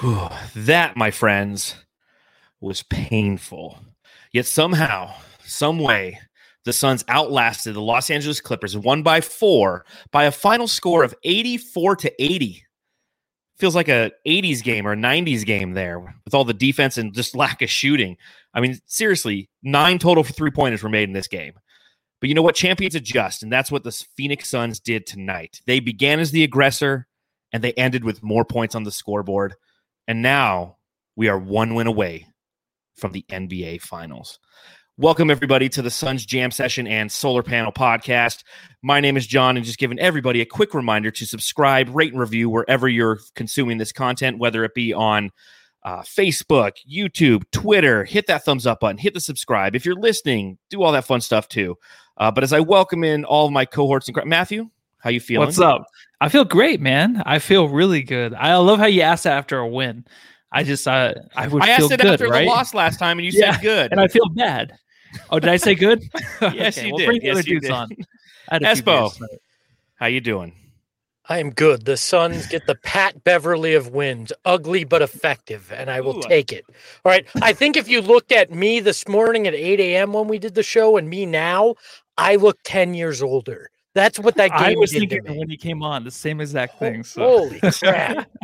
Whew, that, my friends, was painful. Yet somehow, some way, the Suns outlasted the Los Angeles Clippers, won by four by a final score of 84 to 80. Feels like a 80s game or a 90s game there with all the defense and just lack of shooting. I mean, seriously, nine total for three pointers were made in this game. But you know what? Champions adjust, and that's what the Phoenix Suns did tonight. They began as the aggressor, and they ended with more points on the scoreboard. And now we are one win away from the NBA Finals. Welcome, everybody, to the Suns Jam Session and Solar Panel Podcast. My name is John, and just giving everybody a quick reminder to subscribe, rate, and review wherever you're consuming this content, whether it be on uh, Facebook, YouTube, Twitter. Hit that thumbs up button, hit the subscribe. If you're listening, do all that fun stuff too. Uh, but as I welcome in all of my cohorts and Matthew, how you feeling? What's up? I feel great, man. I feel really good. I love how you asked after a win. I just uh, I would. I asked it good, after right? the loss last time, and you yeah, said good, and I feel bad. Oh, did I say good? yes, okay, you we'll did. Bring yes, other you dudes did. on. Espo, how you doing? I am good. The Suns get the Pat Beverley of wins, ugly but effective, and I will Ooh. take it. All right. I think if you looked at me this morning at 8 a.m. when we did the show and me now, I look 10 years older. That's what that game I was did thinking to me. when he came on, the same exact thing. So. Holy crap.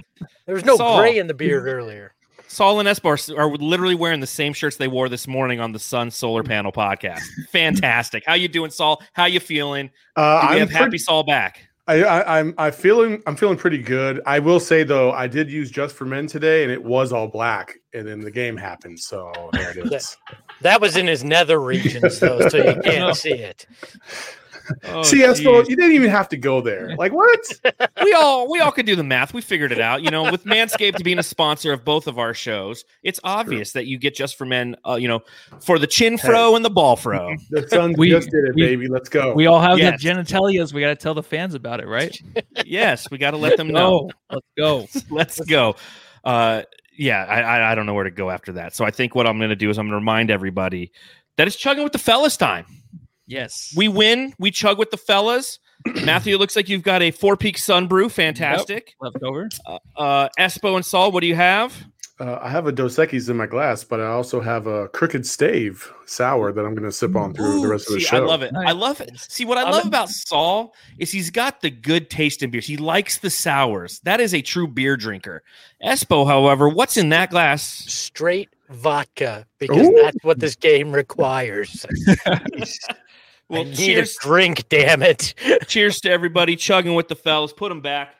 There was no Saul. gray in the beard earlier. Saul and Espo are, are literally wearing the same shirts they wore this morning on the Sun Solar Panel podcast. Fantastic. How you doing, Saul? How you feeling? Uh, Do we I'm have Happy Saul back? I, I, I'm I feeling I'm feeling pretty good. I will say though, I did use just for men today, and it was all black, and then the game happened. So there it is. That was in his nether regions, though, so you can't see it. Oh, See, Espo, you didn't even have to go there. Like what? we all we all could do the math. We figured it out. You know, with Manscaped being a sponsor of both of our shows, it's obvious that you get just for men. Uh, you know, for the chin fro and the ball fro. the Suns We- just did it, we- baby. Let's go. We all have Yes. the genitalias. We got to tell the fans about it, right? yes, we got to let them know. Let's go. Let's go. Uh, yeah, I, I I don't know where to go after that. So I think what I'm going to do is I'm going to remind everybody that it's chugging with the fellas time. Yes. We win. We chug with the fellas. Matthew, it looks like you've got a Four Peak Sunbru. Fantastic. left over. Uh, uh, Espo and Saul, what do you have? uh, I have a Dos Equis in my glass, but I also have a Crooked Stave sour that I'm going to sip on through the Ooh, rest of the see, show. I love it. I love it. See, what I love about Saul is he's got the good taste in beers. He likes the sours. That is a true beer drinker. Espo, however, what's in that glass? Straight vodka, because Ooh. that's what this game requires. Well, I need cheers, a drink, damn it. cheers to everybody chugging with the fellas. Put them back.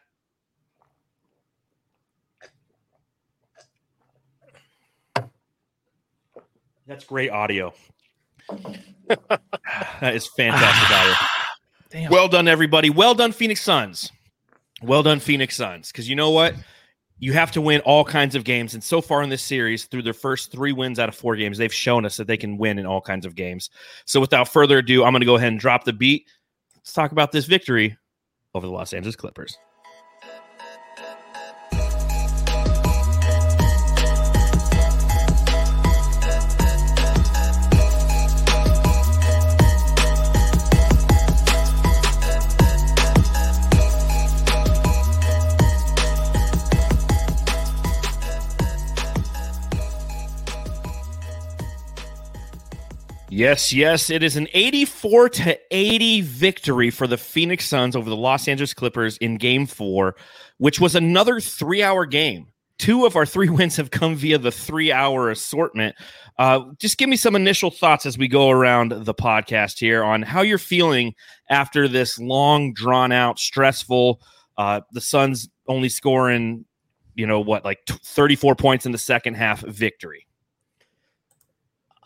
That's great audio. that is fantastic audio. Damn. Well done, everybody. Well done, Phoenix Suns. Well done, Phoenix Suns. Because you know what? You have to win all kinds of games. And so far in this series, through their first three wins out of four games, they've shown us that they can win in all kinds of games. So without further ado, I'm going to go ahead and drop the beat. Let's talk about this victory over the Los Angeles Clippers. Yes, yes, it is an 84 to 80 victory for the Phoenix Suns over the Los Angeles Clippers in game 4, which was another 3-hour game. Two of our three wins have come via the 3-hour assortment. Uh, just give me some initial thoughts as we go around the podcast here on how you're feeling after this long drawn out stressful uh, the Suns only scoring, you know, what like t- 34 points in the second half victory.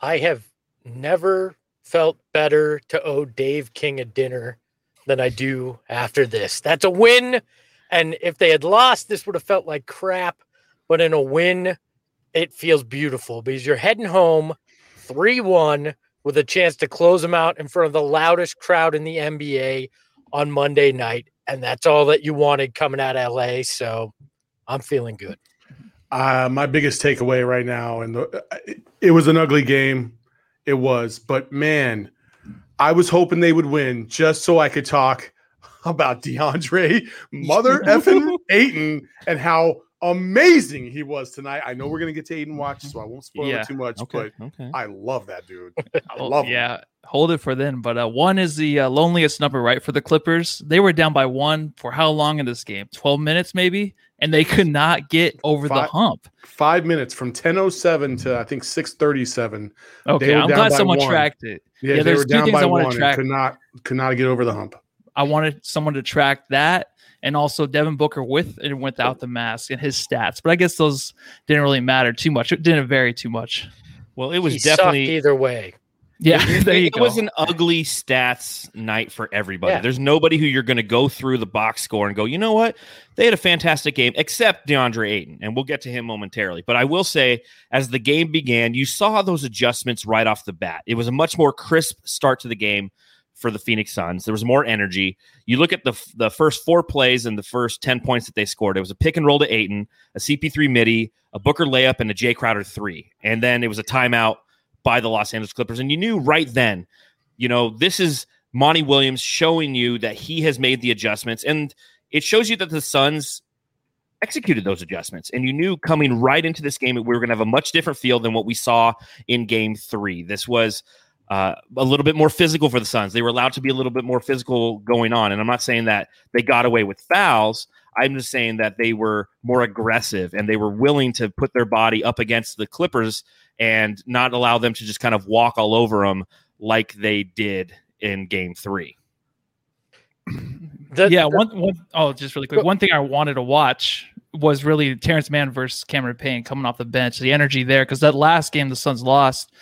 I have never felt better to owe Dave King a dinner than I do after this. That's a win. And if they had lost, this would have felt like crap. But in a win, it feels beautiful because you're heading home 3 1 with a chance to close them out in front of the loudest crowd in the NBA on Monday night. And that's all that you wanted coming out of LA. So I'm feeling good. Uh, my biggest takeaway right now, and it, it was an ugly game. It was, but man, I was hoping they would win just so I could talk about DeAndre, mother effing Ayton, and how amazing he was tonight. I know we're gonna get to Ayton watch, so I won't spoil Yeah. it too much, Okay. but Okay. I love that dude. I Oh, love him. yeah, hold it for then. But uh, one is the uh, loneliest number, right? For the Clippers, they were down by one for how long in this game? Twelve minutes, maybe, and they could not get over the hump. Five minutes from 1007 to I think 637. Okay, I'm glad someone one. tracked it. Yeah, Yeah, they there's were two down things by I wanna one track. could not could not get over the hump. I wanted someone to track that and also Devin Booker with and without the mask and his stats. But I guess those didn't really matter too much. It didn't vary too much. Well, it was he definitely either way. Yeah, It, there you it go. was an ugly stats night for everybody. Yeah. There's nobody who you're going to go through the box score and go, you know what? They had a fantastic game, except DeAndre Ayton, and we'll get to him momentarily. But I will say, as the game began, you saw those adjustments right off the bat. It was a much more crisp start to the game for the Phoenix Suns. There was more energy. You look at the the first four plays and the first ten points that they scored. It was a pick and roll to Ayton, a CP3 midi, a Booker layup, and a Jay Crowder three, and then it was a timeout by the Los Angeles Clippers. And you knew right then, you know, this is Monty Williams showing you that he has made the adjustments. And it shows you that the Suns executed those adjustments. And you knew coming right into this game that we were going to have a much different feel than what we saw in game three. This was uh, a little bit more physical for the Suns. They were allowed to be a little bit more physical going on. And I'm not saying that they got away with fouls. I'm just saying that they were more aggressive and they were willing to put their body up against the Clippers and not allow them to just kind of walk all over them like they did in game three. The- yeah, the- one one oh, just really quick. One thing I wanted to watch was really Terance Mann versus Cameron Payne coming off the bench. The energy there because that last game the Suns lost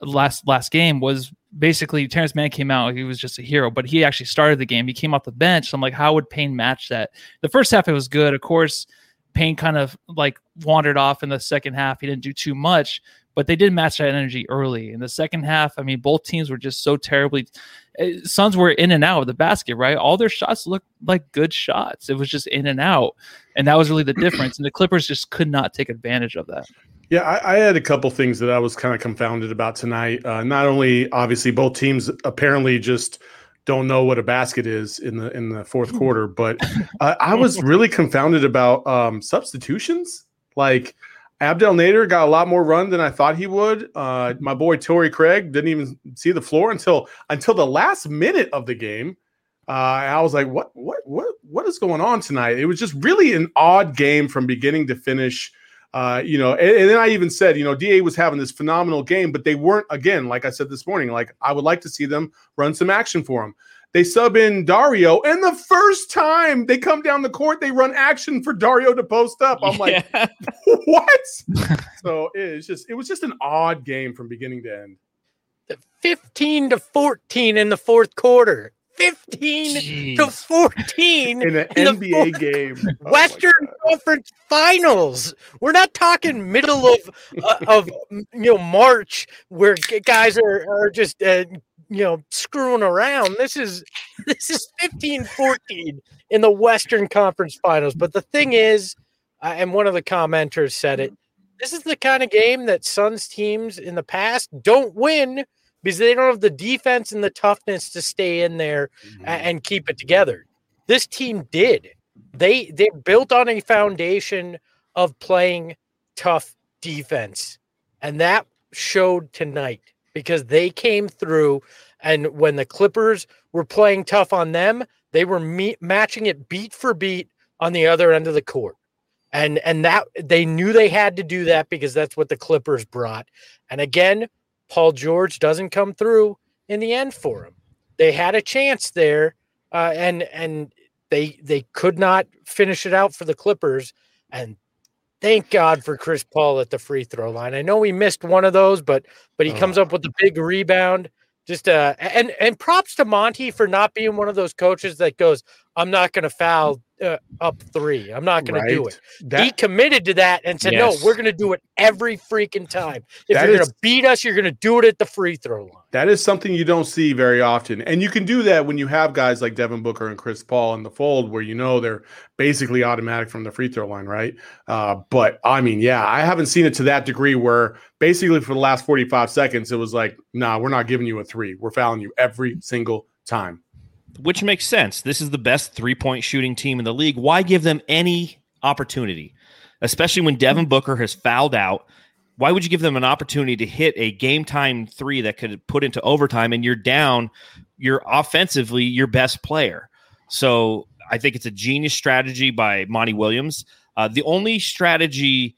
last last game was basically Terance Mann came out. He was just a hero, but he actually started the game. He came off the bench. So I'm like, how would Payne match that? The first half it was good. Of course, Payne kind of like wandered off in the second half. He didn't do too much, but they did match that energy early. In the second half, I mean, both teams were just so terribly. eh, Suns were in and out of the basket, right? All their shots looked like good shots. It was just in and out, and that was really the difference. And the Clippers just could not take advantage of that. Yeah, I, I had a couple things that I was kind of confounded about tonight. Uh, not only obviously both teams apparently just don't know what a basket is in the in the fourth quarter, but uh, I was really confounded about um, substitutions. Like Abdel Nader got a lot more run than I thought he would. Uh, my boy Torrey Craig didn't even see the floor until until the last minute of the game. Uh, I was like, what what what what is going on tonight? It was just really an odd game from beginning to finish. Uh, you know, and, and then I even said, you know, DA was having this phenomenal game, but they weren't again, like I said this morning, like I would like to see them run some action for him. They sub in Dario, and the first time they come down the court, they run action for Dario to post up. I'm like, what? so it's just it was just an odd game from beginning to end. 15 to 14 in the fourth quarter. 15 to 14 In an In NBA fourth- game. Oh Western God. Conference Finals. We're not talking middle of uh, of you know March where guys are are just uh, you know screwing around. This is this is 15-14 in the Western Conference Finals. But the thing is, uh, and one of the commenters said it. This is the kind of game that Suns teams in the past don't win because they don't have the defense and the toughness to stay in there a- and keep it together. This team did. They they built on a foundation of playing tough defense, and that showed tonight because they came through. And when the Clippers were playing tough on them, they were me- matching it beat for beat on the other end of the court. And and that they knew they had to do that because that's what the Clippers brought. And again, Paul George doesn't come through in the end for him. They had a chance there, uh, and and they they could not finish it out for the Clippers. And thank God for Chris Paul at the free throw line. I know he missed one of those, but but he comes up with the big rebound. Just uh, and and props to Monty for not being one of those coaches that goes, "I'm not going to foul uh, up three. I'm not going to do it." That, he committed to that and said, Yes. "No, we're going to do it every freaking time. If That you're going to beat us, you're going to do it at the free throw line." That is something you don't see very often. And you can do that when you have guys like Devin Booker and Chris Paul in the fold where you know they're basically automatic from the free throw line, right? Uh, but I mean, yeah, I haven't seen it to that degree where basically for the last 45 seconds, it was like, nah, we're not giving you a three. We're fouling you every single time. Which makes sense. This is the best three point shooting team in the league. Why give them any opportunity? especially when Devin Booker has fouled out. Why would you give them an opportunity to hit a game time three that could put into overtime and you're down, you're offensively your best player? So I think it's a genius strategy by Monty Williams. Uh, the only strategy,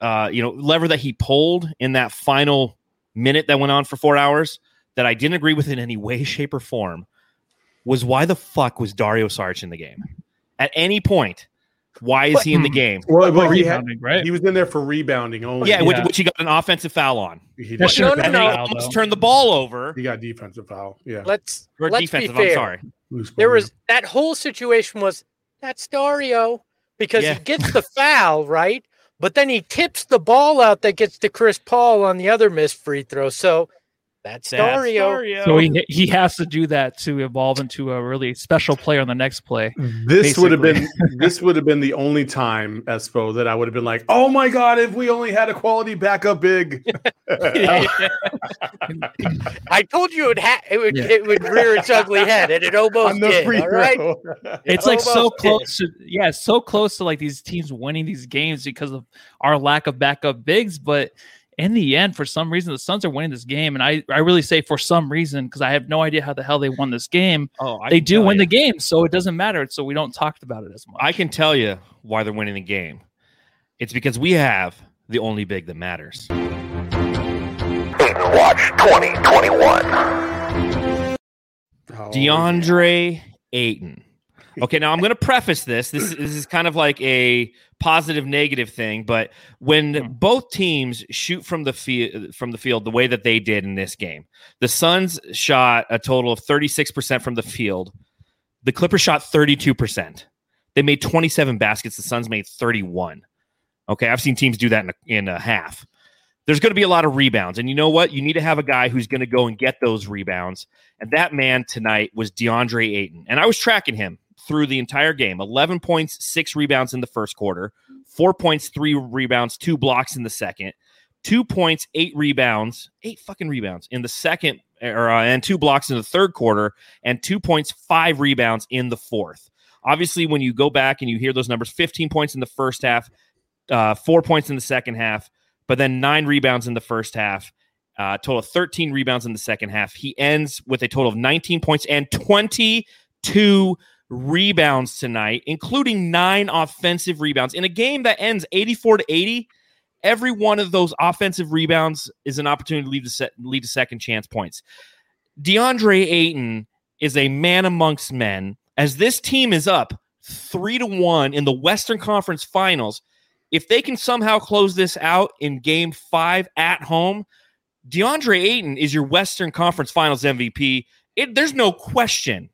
uh, you know, lever that he pulled in that final minute that went on for four hours that I didn't agree with in any way, shape, or form was why the fuck was Dario Saric in the game? At any point, why is he in the game? Well, well he, had, right? he was in there for rebounding only. Yeah, Yeah. Which, which he got an offensive foul on. he, did. No, no, no. foul, Almost though. turned the ball over. he got defensive foul. Yeah, Let's Or let's defensive, be fair. I'm sorry. There was that whole situation was that's Dario because Yeah. he gets the foul right, but then he tips the ball out that gets to Chris Paul on the other missed free throw. So that's, That's Dario. Dario. So he he has to do that to evolve into a really special player on the next play. This would have been this would have been the only time, Espo, that I would have been like, "Oh my god, if we only had a quality backup big." I told you it would ha- it would Yeah. it would rear its ugly head, and it almost did. free All right. throw. It's like so Almost did. close to yeah, so close to like these teams winning these games because of our lack of backup bigs. But in the end, for some reason, the Suns are winning this game, and I I really say for some reason because I have no idea how the hell they won this game. oh, I they do win you. the game, so it doesn't matter. So we don't talk about it as much. I can tell you why they're winning the game. It's because we have the only big that matters. Ayton Watch 2021. Oh, DeAndre Ayton. Okay, now I'm going to preface this. This, this is kind of like a positive negative thing, but when Hmm. both teams shoot from the field from the field the way that they did in this game, the Suns shot a total of 36% from the field. The Clippers shot 32%. They made 27 baskets. The Suns made 31. Okay, I've seen teams do that in a, in a half. There's going to be a lot of rebounds, and you know what? You need to have a guy who's going to go and get those rebounds. And that man tonight was DeAndre Ayton. And I was tracking him through the entire game 11 points, six rebounds in the first quarter, four points, three rebounds, two blocks in the second, two points, eight rebounds, eight fucking rebounds in the second, or, uh, and two blocks in the third quarter, and two points, five rebounds in the fourth. Obviously, when you go back and you hear those numbers 15 points in the first half, uh, four points in the second half, but then nine rebounds in the first half, uh, total of 13 rebounds in the second half. He ends with a total of 19 points and 22 rebounds tonight, including nine offensive rebounds in a game that ends 84 to 80. Every one of those offensive rebounds is an opportunity to lead to, se- lead to second chance points. DeAndre Ayton is a man amongst men. As this team is up three to one in the Western Conference Finals, if they can somehow close this out in game five at home, DeAndre Ayton is your Western Conference Finals MVP. It, there's no question.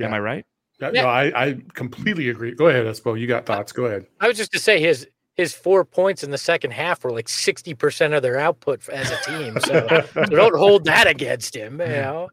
Am I right? Yeah, Yeah. No, I, I completely agree. Go ahead, Espo. You got thoughts. Go ahead. I was just to say his his four points in the second half were like sixty percent of their output as a team. So, so don't hold that against him. You know,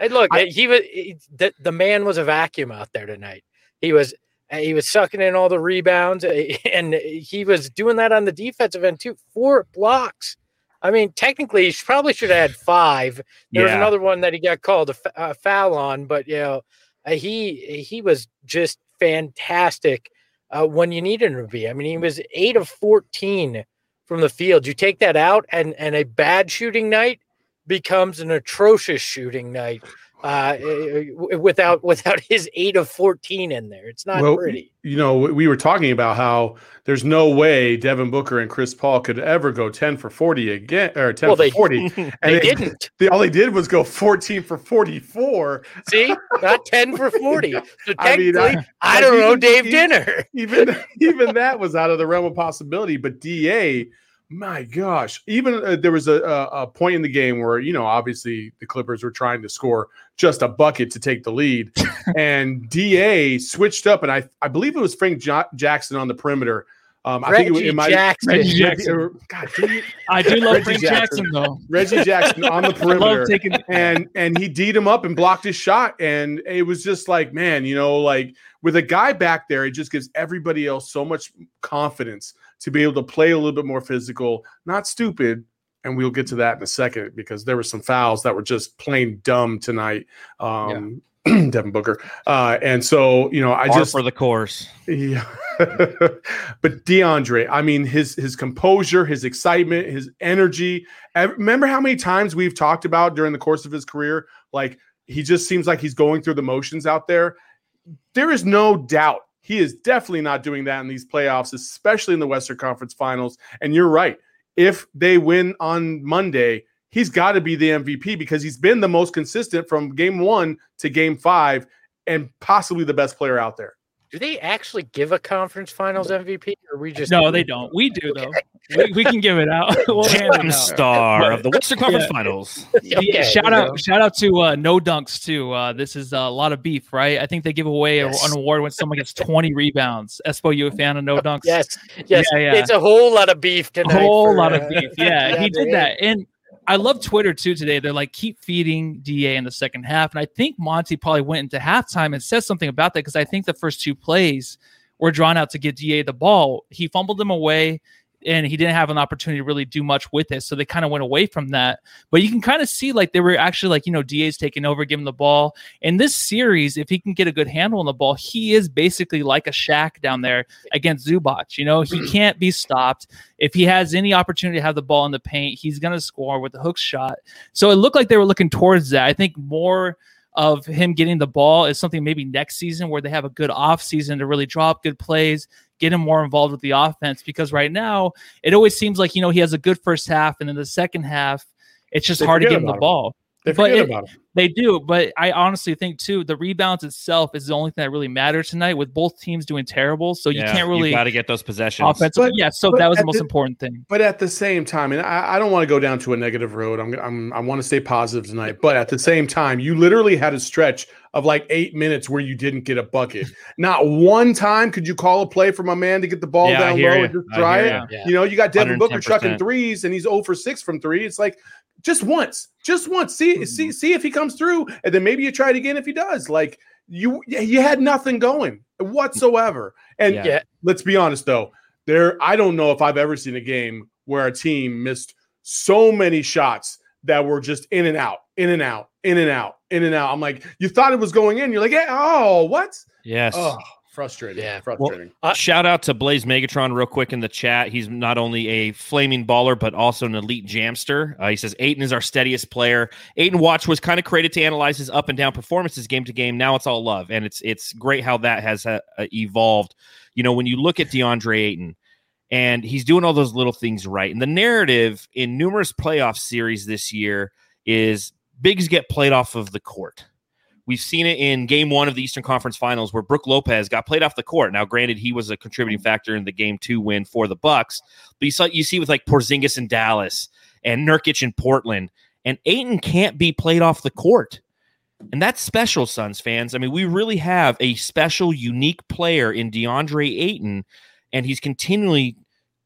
and look, he was he- the, the man was a vacuum out there tonight. He was he was sucking in all the rebounds, eh, and he was doing that on the defensive end too. Four blocks. I mean, technically, he probably should have had five. There was another one that he got called a, fa- a foul on, but you know, uh, he he was just fantastic uh, when you needed him to be. I mean, he was eight of fourteen from the field. You take that out, and and a bad shooting night becomes an atrocious shooting night uh, eh, eh, eh, without without his eight of fourteen in there. It's not Well, pretty. You know, we were talking about how there's no way Devin Booker and Chris Paul could ever go 10 for 40 again, or 10 Well, for they- 40. They And it- didn't They, all they did was go 14 for 44. see, not ten for forty. So I mean, I- I, don't know, Dave even- Dinner. even even that was out of the realm of possibility. But Da, my gosh, even uh, there was a, a a point in the game where you know obviously the Clippers were trying to score just a bucket to take the lead, and Da switched up, and I I believe it was Frank Jo- Jackson on the perimeter. Um, I think it, Reggie it might Jackson. Reggie Reggie- Jackson. God, dang I do love Reggie Jackson. Jackson, though. Reggie Jackson on the perimeter love taking and and he D'd him up and blocked his shot and it was just like man you know like with a guy back there it just gives everybody else so much confidence to be able to play a little bit more physical not stupid and we'll get to that in a second because there were some fouls that were just plain dumb tonight um Devin Booker. Uh, and so, you know, I just for the course. yeah. but DeAndre, I mean, his his composure, his excitement, his energy. I remember how many times we've talked about during the course of his career, like he just seems like he's going through the motions out there. There is no doubt he is definitely not doing that in these playoffs, especially in the Western Conference Finals. And you're right. If they win on Monday, he's got to be the MVP because he's been the most consistent from game one to game five and possibly the best player out there. Do they actually give a conference finals MVP or we just No, they don't. We do though. We, we can give it out. We'll hand it out. star of the Western Conference Yeah. Finals. Yeah, Okay, shout out, go. shout out to uh, No Dunks too. Uh, this is a lot of beef, right? I think they give away Yes. an award when someone gets 20 rebounds. Espo, you a fan of No Dunks? Yes, yes. Yeah, yeah. It's a whole lot of beef a whole for, lot uh, of beef. Yeah, he did man. that, and I love Twitter too today. They're like, keep feeding Da in the second half, and I think Monty probably went into halftime and said something about that because I think the first two plays were drawn out to get Da the ball. He fumbled them away. And he didn't have an opportunity to really do much with it. So they kind of went away from that. But you can kind of see like they were actually like, you know, DA's taking over, giving the ball. In this series, if he can get a good handle on the ball, he is basically like a Shaq down there against Zubac. You know, he can't be stopped. If he has any opportunity to have the ball in the paint, he's going to score with the hook shot. So it looked like they were looking towards that. I think more of him getting the ball is something maybe next season where they have a good off season to really draw up good plays, get him more involved with the offense. Because right now, it always seems like, you know, he has a good first half and then the second half, it's just They hard to get him the him. ball. They But forget it- about him. They do, but I honestly think too the rebounds itself is the only thing that really matters tonight with both teams doing terrible. So you Yeah, can't really got to get those possessions. offensive. But- yeah, so that was the most the- important thing. But at the same time, and I, I don't want to go down to a negative road. I'm, I'm I want to stay positive tonight. But at the same time, you literally had a stretch of like eight minutes where you didn't get a bucket. Not one time could you call a play from a man to get the ball Yeah, down low you. and just I try it. you. Yeah. You know, you got Devin Booker 110%. chucking threes, and he's 0 for six from three. It's like just once, just once. See, see, mm-hmm. see if he comes through, and then maybe you try it again if he does. Like you, you had nothing going whatsoever. And Yeah. Yeah. let's be honest though, there I don't know if I've ever seen a game where a team missed so many shots that were just in and out, in and out, in and out, in and out. I'm like, you thought it was going in. You're like, yeah, oh, what? Yes. Oh, frustrating. Yeah. frustrating. Uh, Shout out to Blaze Megatron real quick in the chat. He's not only a flaming baller, but also an elite jamster. Uh, he says Ayton is our steadiest player. Ayton Watch was kind of created to analyze his up and down performances game to game. Now it's all love, and it's it's great how that has uh, uh, evolved. You know, when you look at DeAndre Ayton, and he's doing all those little things right. And the narrative in numerous playoff series this year is bigs get played off of the court. We've seen it in game one of the Eastern Conference Finals where Brooke Lopez got played off the court. Now, granted, he was a contributing mm-hmm. factor in the game two win for the Bucks, but you saw you see with like Porzingis in Dallas and Nurkic in Portland, and Ayton can't be played off the court. And that's special, Suns fans. I mean, we really have a special, unique player in DeAndre Ayton, and he's continually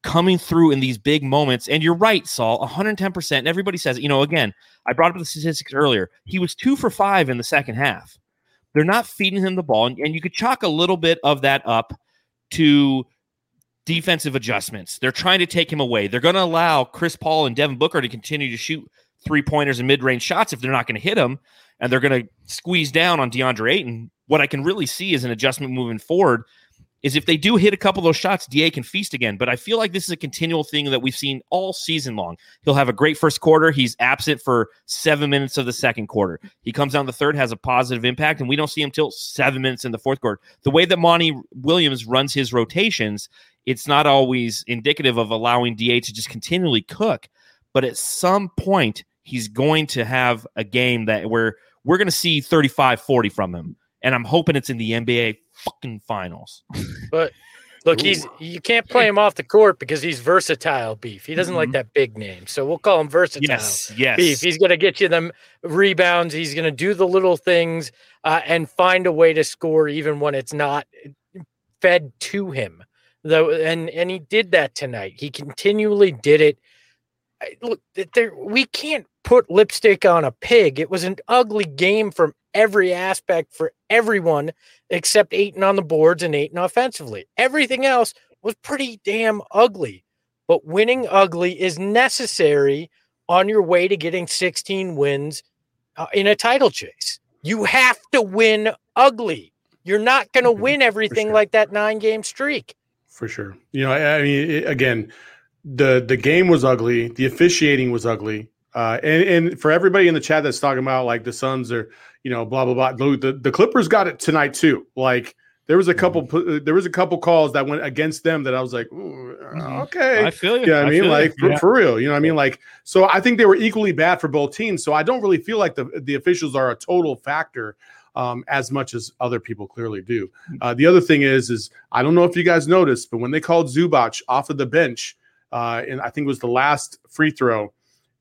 coming through in these big moments. And you're right, Saul, 110%. And everybody says, you know, again, I brought up the statistics earlier. He was two for five in the second half. They're not feeding him the ball. And, and you could chalk a little bit of that up to defensive adjustments. They're trying to take him away. They're going to allow Chris Paul and Devin Booker to continue to shoot three pointers and mid range shots if they're not going to hit him. And they're going to squeeze down on DeAndre Ayton. What I can really see is an adjustment moving forward is if they do hit a couple of those shots, DA can feast again. But I feel like this is a continual thing that we've seen all season long. He'll have a great first quarter. He's absent for seven minutes of the second quarter. He comes down the third, has a positive impact, and we don't see him till seven minutes in the fourth quarter. The way that Monty Williams runs his rotations, it's not always indicative of allowing DA to just continually cook. But at some point, he's going to have a game that where we're going to see 35 40 from him. And I'm hoping it's in the NBA fucking finals. But look, he's you can't play him off the court because he's versatile beef. He doesn't like Mhm. that big name. So we'll call him versatile. Yes, yes. Beef. He's going to get you them rebounds. He's going to do the little things uh, and find a way to score even when it's not fed to him. Though, and and he did that tonight. He continually did it. I- Look, there we can't put lipstick on a pig. It was an ugly game from every aspect for everyone except Ayton on the boards and Ayton offensively. Everything else was pretty damn ugly. But winning ugly is necessary on your way to getting 16 wins uh, in a title chase. You have to win ugly. You're not going to Mhm, win everything sure. like that nine game streak. for sure. You know, I, I mean, it, again, the the game was ugly. The officiating was ugly. Uh, and and for everybody in the chat that's talking about like the Suns are, you know, blah blah blah. The, the, Clippers got it tonight too. Like there was a couple Mm-hmm. there was a couple calls that went against them that I was like, Mhm. okay. I feel you. Yeah, I mean, like you. for, for real, you know, what I mean, like, so I think they were equally bad for both teams. So I don't really feel like the the officials are a total factor um, as much as other people clearly do. Uh, the other thing is, is I don't know if you guys noticed, but when they called Zubac off of the bench, uh, and I think it was the last free throw,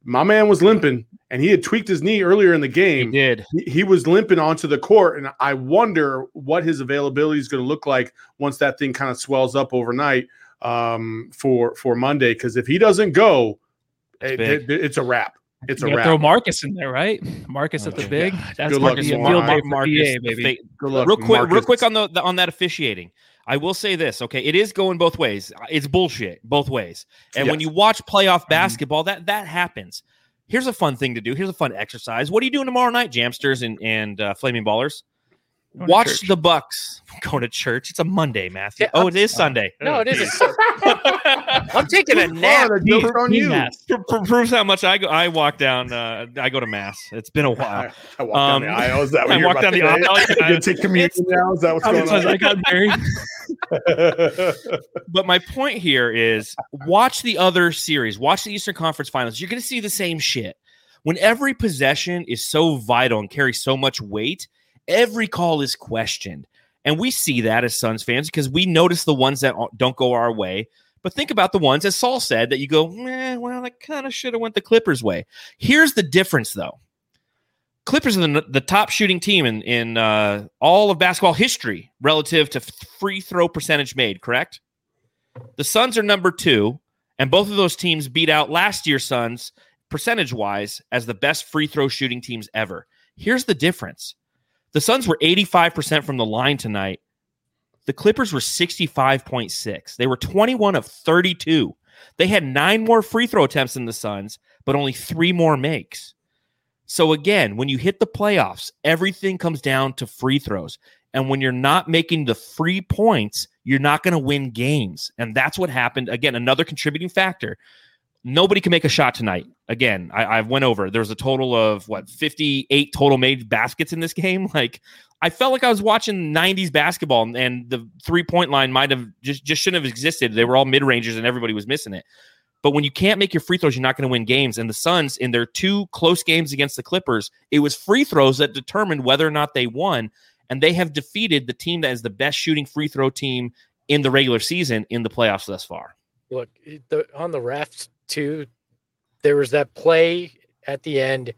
my man was limping, and he had tweaked his knee earlier in the game. He did. he- he was limping onto the court, and I wonder what his availability is going to look like once that thing kind of swells up overnight um, for for Monday. Because if he doesn't go, it- it- it's a wrap. It's You a wrap. throw Marcus in there, right? Marcus at the big. Yeah. That's Good luck, Marcus Marcus. field Mar- Marcus, DA, baby. fa- Good luck, real quick, real quick on the, the on that officiating. I will say this, okay? It is going both ways. It's bullshit both ways. And when you watch playoff basketball, that that happens. Here's a fun thing to do. Here's a fun exercise. What are you doing tomorrow night, Jamsters and and uh, Flaming Ballers? Going Watch the Bucks going to church. It's a Monday, Matthew. Yeah, oh, I'm- it is Sunday. No, it isn't. I'm taking a nap. The joke's on you. Pro- pro- proves how much I go. I walk down. Uh, I go to mass. It's been a I, while. I walked down the Um, aisle. Is that what I you're walked about down to the aisle, yeah. You take communion now? Is that what's going Because I on? got married. But my point here is watch the other series, watch the Eastern Conference Finals. You're going to see the same shit. When every possession is so vital and carries so much weight, every call is questioned. And we see that as Suns fans because we notice the ones that don't go our way. But think about the ones, as Saul said, that you go, well, I kind of should have went the Clippers' way. Here's the difference, though. Clippers are the, the top shooting team in in uh, all of basketball history relative to free throw percentage made. Correct. The Suns are number two, and both of those teams beat out last year's Suns percentage wise as the best free throw shooting teams ever. Here's the difference: the Suns were 85 percent from the line tonight. The Clippers were 65.6. They were 21 of 32. They had nine more free throw attempts than the Suns, but only three more makes. So again, when you hit the playoffs, everything comes down to free throws. And when you're not making the free points, you're not going to win games. And that's what happened. Again, another contributing factor. Nobody can make a shot tonight. Again, I, I went over. There was a total of what 58 total made baskets in this game. Like I felt like I was watching 90s basketball, and the three point line might have just just shouldn't have existed. They were all mid rangers, and everybody was missing it. But when you can't make your free throws, you're not going to win games. And the Suns, in their two close games against the Clippers, it was free throws that determined whether or not they won. And they have defeated the team that is the best shooting free throw team in the regular season in the playoffs thus far. Look, the, on the refs too, there was that play at the end,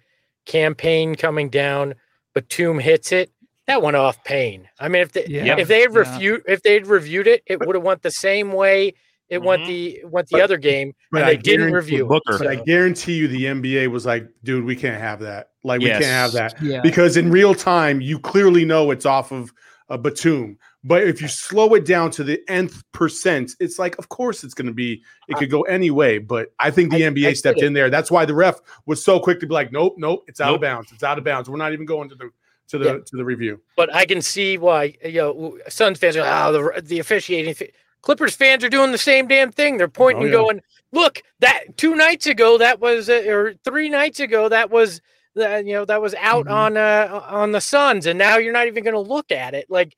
Cam Payne coming down, Batum hits it. That went off Payne. I mean, if they Yeah. if they had Yeah. reviewed if they had reviewed it, it would have went the same way it went Mhm. the went the But- other game, but and I they didn't guarantee- review it. Booker. But I guarantee you, the NBA was like, "Dude, we can't have that. Like, we can't have that." Yeah. because in real time you clearly know it's off of a Batum. But if you slow it down to the nth percent, it's like, of course, it's going to be. It could go any way. But I think the I- NBA I stepped in there. That's why the ref was so quick to be like, "Nope, nope, it's out Nope. of bounds. It's out of bounds. We're not even going to the to the Yeah. to the review." but I can see why you know Suns fans are like, oh the the officiating. Clippers fans are doing the same damn thing. They're pointing, Oh, yeah. going, "Look, that two nights ago, that was uh, or three nights ago, that was uh, you know that was out Mhm. on uh on the Suns, and now you're not even going to look at it. Like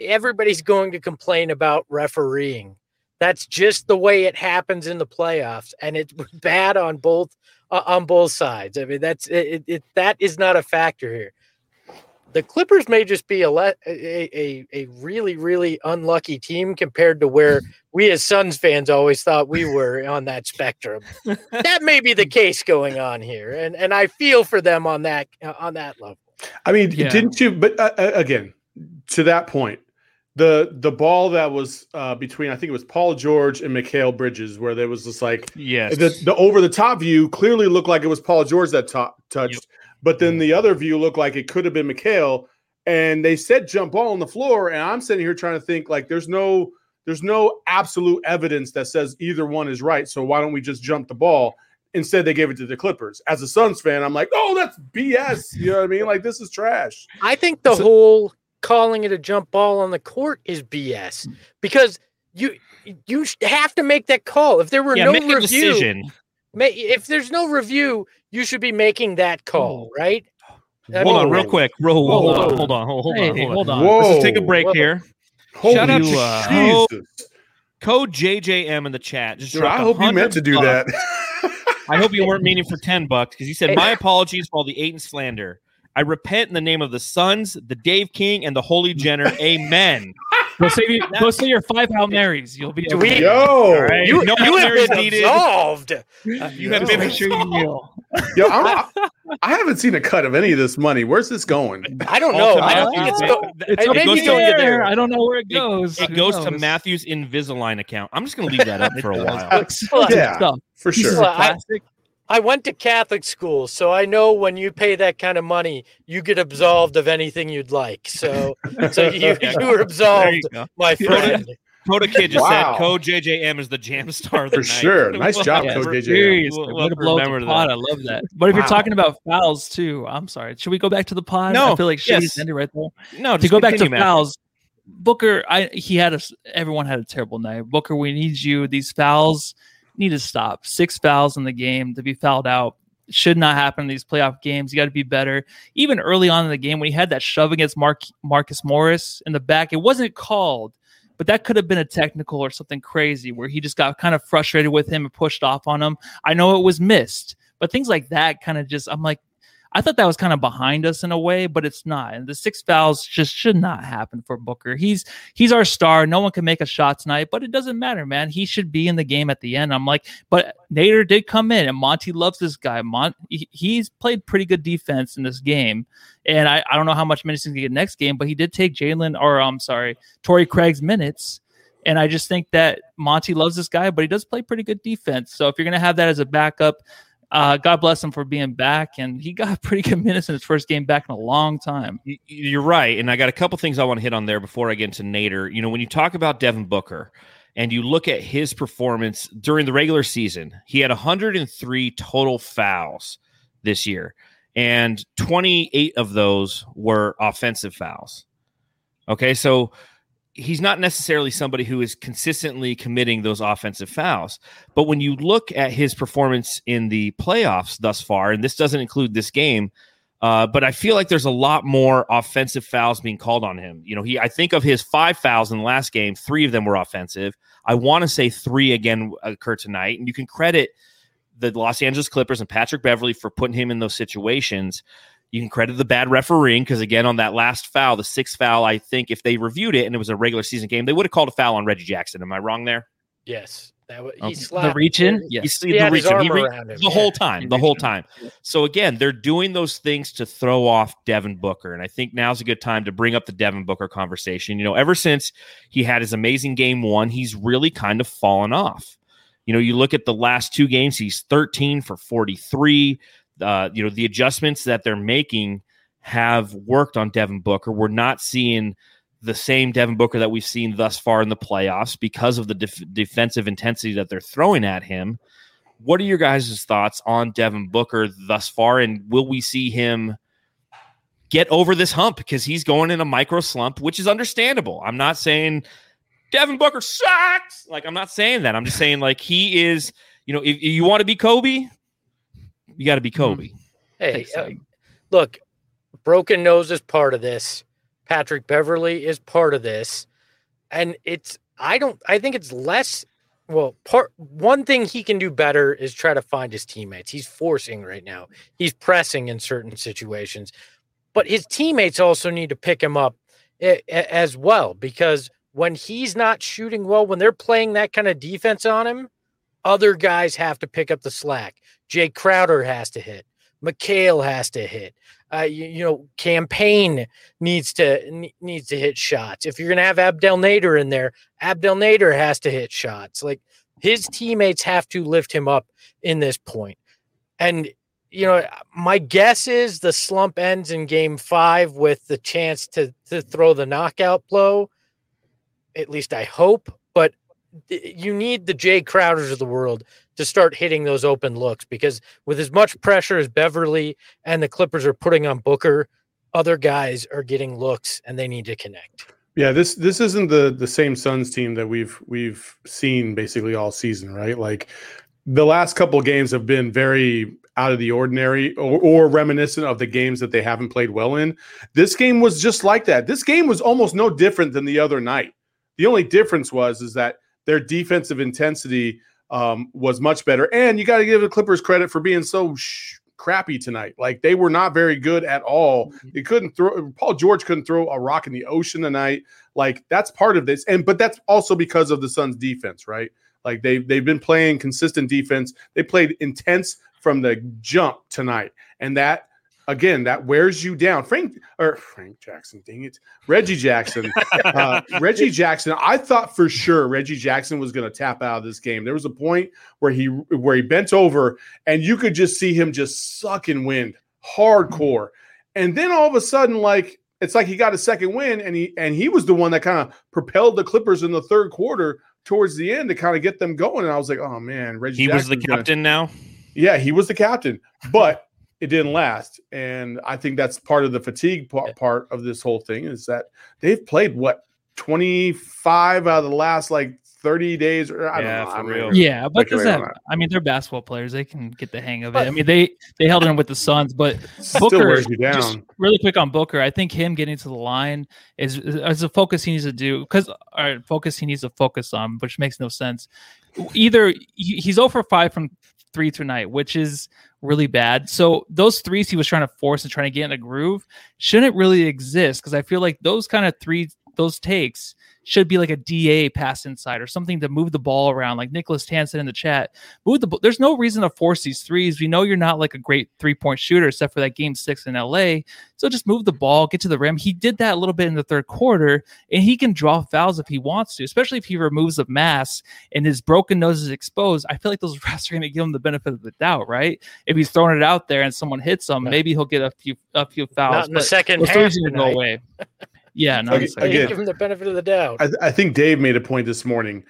everybody's going to complain about refereeing. That's just the way it happens in the playoffs, and it's bad on both uh, on both sides. I mean, that's it, it, That is not a factor here the Clippers may just be a, le- a, a a really really unlucky team compared to where we as Suns fans always thought we were on that spectrum. that may be the case going on here, and and I feel for them on that uh, on that level. I mean, Yeah. didn't you? But uh, uh, again, to that point, the the ball that was uh, between I think it was Paul George and Mikal Bridges, where there was just like Yes. the, the over the top view clearly looked like it was Paul George that to- touched, but then the other view looked like it could have been Mikal. And they said jump ball on the floor, and I'm sitting here trying to think like there's no there's no absolute evidence that says either one is right. So why don't we just jump the ball? Instead, they gave it to the Clippers. As a Suns fan, I'm like, oh, that's BS. You know what I mean? Like this is trash. I think the So- whole calling it a jump ball on the court is BS because you you have to make that call. If there were yeah, no make a review, decision. ma- if there's no review, you should be making that call, right? I Hold on, mean, real quick. Whoa, whoa, Whoa, hold on, hold on, hold hold Hey, on, hold on. Whoa. Let's just take a break Whoa. here. Holy Shout out to, uh, Jesus. Code JJM in the chat. Just Dude, I hope you meant to do bucks. that. I hope you weren't meaning for 10 bucks because you said, Hey. My apologies for all the hate and slander. I repent in the name of the Sons, the Dave King, and the Holy Jenner. Amen. Go say, you, go say your five Hail Marys. You'll be Do okay. we- Yo, right. You, No you have Mary's been needed. absolved. You have Just been make sure you kneel. yo, I'm, I haven't seen a cut of any of this money. Where's this going? I don't know. to I don't think it's go- It's I up goes to- going to air. there. I don't know where it goes. It Who goes to? Matthew's Invisalign account. I'm just going to leave that up for a while. Excellent Yeah. stuff. For Pieces sure. of Well, I- plastic. I went to Catholic school, so I know when you pay that kind of money, you get absolved of anything you'd like. So, so you, you were absolved, you my friend. Coda Kid just Wow. said Code JJM is the jam star of the For night. sure. Nice job, Yeah, Code JJM. Seriously, We'll- we'll to remember the that. pod. I love that. But if Wow. you're talking about fouls too, I'm sorry. Should we go back to the pod? No, I feel like shit yes. ended right there. No, to go back to continue, fouls, Booker, I he had a everyone had a terrible night. Booker, we need you. These fouls need to stop. Six fouls in the game to be fouled out should not happen in these playoff games. You got to be better. Even early on in the game when he had that shove against Mark Marcus Morris in the back, it wasn't called, but that could have been a technical or something crazy where he just got kind of frustrated with him and pushed off on him. I know it was missed, but things like that kind of just I'm like I thought that was kind of behind us in a way, but it's not. And the six fouls just should not happen for Booker. He's he's our star. No one can make a shot tonight, but it doesn't matter, man. He should be in the game at the end. I'm like, but Nader did come in, and Monty loves this guy. Mon- he's played pretty good defense in this game, and I, I don't know how much minutes he's gonna get next game, but he did take Jalen or I'm sorry, Torrey Craig's minutes. And I just think that Monty loves this guy, but he does play pretty good defense. So if you're gonna have that as a backup, uh, God bless him for being back, and he got pretty good minutes in his first game back in a long time. You're right, and I got a couple things I want to hit on there before I get into Nader. You know, when you talk about Devin Booker and you look at his performance during the regular season, he had 103 total fouls this year, and 28 of those were offensive fouls. Okay, so he's not necessarily somebody who is consistently committing those offensive fouls. But when you look at his performance in the playoffs thus far, and this doesn't include this game, uh, but I feel like there's a lot more offensive fouls being called on him. You know, he I think of his five fouls in the last game, three of them were offensive. I want to say three again occur tonight, and you can credit the Los Angeles Clippers and Patrick Beverley for putting him in those situations. You can credit the bad refereeing because again, on that last foul, the sixth foul, I think if they reviewed it and it was a regular season game, they would have called a foul on Reggie Jackson. Am I wrong there? Yes, that was, he um, The slapped the reach in, You yes. see He the had his reach. He re- around him, the yeah. whole time, He the whole time. So again, they're doing those things to throw off Devin Booker, and I think now's a good time to bring up the Devin Booker conversation. You know, ever since he had his amazing game one, he's really kind of fallen off. You know, you look at the last two games; he's thirteen for forty-three. Uh, you know, the adjustments that they're making have worked on Devin Booker. We're not seeing the same Devin Booker that we've seen thus far in the playoffs because of the def- defensive intensity that they're throwing at him. What are your guys' thoughts on Devin Booker thus far? And will we see him get over this hump? Because he's going in a micro slump, which is understandable. I'm not saying Devin Booker sucks. Like, I'm not saying that. I'm just saying, like, he is, you know, if, if you want to be Kobe, you got to be Kobe. Hey, uh, look, broken nose is part of this. Patrick Beverley is part of this, and it's I don't I think it's less. Well, part one thing he can do better is try to find his teammates. He's forcing right now. He's pressing in certain situations, but his teammates also need to pick him up a- a- as well because when he's not shooting well, when they're playing that kind of defense on him, other guys have to pick up the slack. Jay Crowder has to hit. Mikal has to hit. Uh, you, you know, Cam Payne needs to ne- needs to hit shots. If you're gonna have Abdel Nader in there, Abdel Nader has to hit shots. Like his teammates have to lift him up in this point. And you know, my guess is the slump ends in Game Five with the chance to to throw the knockout blow. At least I hope. But th- you need the Jay Crowders of the world to start hitting those open looks because with as much pressure as Beverley and the Clippers are putting on Booker, other guys are getting looks and they need to connect. Yeah, this this isn't the the same Suns team that we've we've seen basically all season, right? Like the last couple games have been very out of the ordinary or, or, reminiscent of the games that they haven't played well in. This game was just like that. This game was almost no different than the other night. The only difference was is that their defensive intensity um, was much better, and you got to give the Clippers credit for being so sh- crappy tonight. Like they were not very good at all. Mm-hmm. They couldn't throw. Paul George couldn't throw a rock in the ocean tonight. Like that's part of this, and but that's also because of the Suns' defense, right? Like they they've been playing consistent defense. They played intense from the jump tonight, and that again that wears you down. Frank or Frank Jackson, dang it, Reggie Jackson, uh, Reggie Jackson. I thought for sure Reggie Jackson was going to tap out of this game. There was a point where he where he bent over, and you could just see him just sucking wind hardcore, and then all of a sudden, like it's like he got a second win, and he and he was the one that kind of propelled the Clippers in the third quarter towards the end to kind of get them going. And I was like, oh man, Reggie. He Jackson's was the captain gonna, now. Yeah, he was the captain, but it didn't last. And I think that's part of the fatigue part of this whole thing is that they've played what 25 out of the last like 30 days or I yeah, don't know. real. Yeah, but that, I mean they're basketball players. They can get the hang of it. I mean they they held in with the Suns, but Booker just really quick on Booker. I think him getting to the line is is a focus he needs to do because our focus he needs to focus on, which makes no sense. Either he's oh over five from three tonight, which is really bad. So those threes he was trying to force and trying to get in a groove shouldn't really exist because I feel like those kind of three those takes should be like a DA pass inside or something to move the ball around, like Nicholas Tanson in the chat. Move the There's no reason to force these threes. We know you're not like a great three point shooter, except for that game six in LA. So just move the ball, get to the rim. He did that a little bit in the third quarter, and he can draw fouls if he wants to, especially if he removes the mask and his broken nose is exposed. I feel like those refs are going to give him the benefit of the doubt, right? If he's throwing it out there and someone hits him, maybe he'll get a few a few fouls. Not in the second half. Go away. Yeah, no, again, again, give him the benefit of the doubt. I, I, think Dave made a point this morning.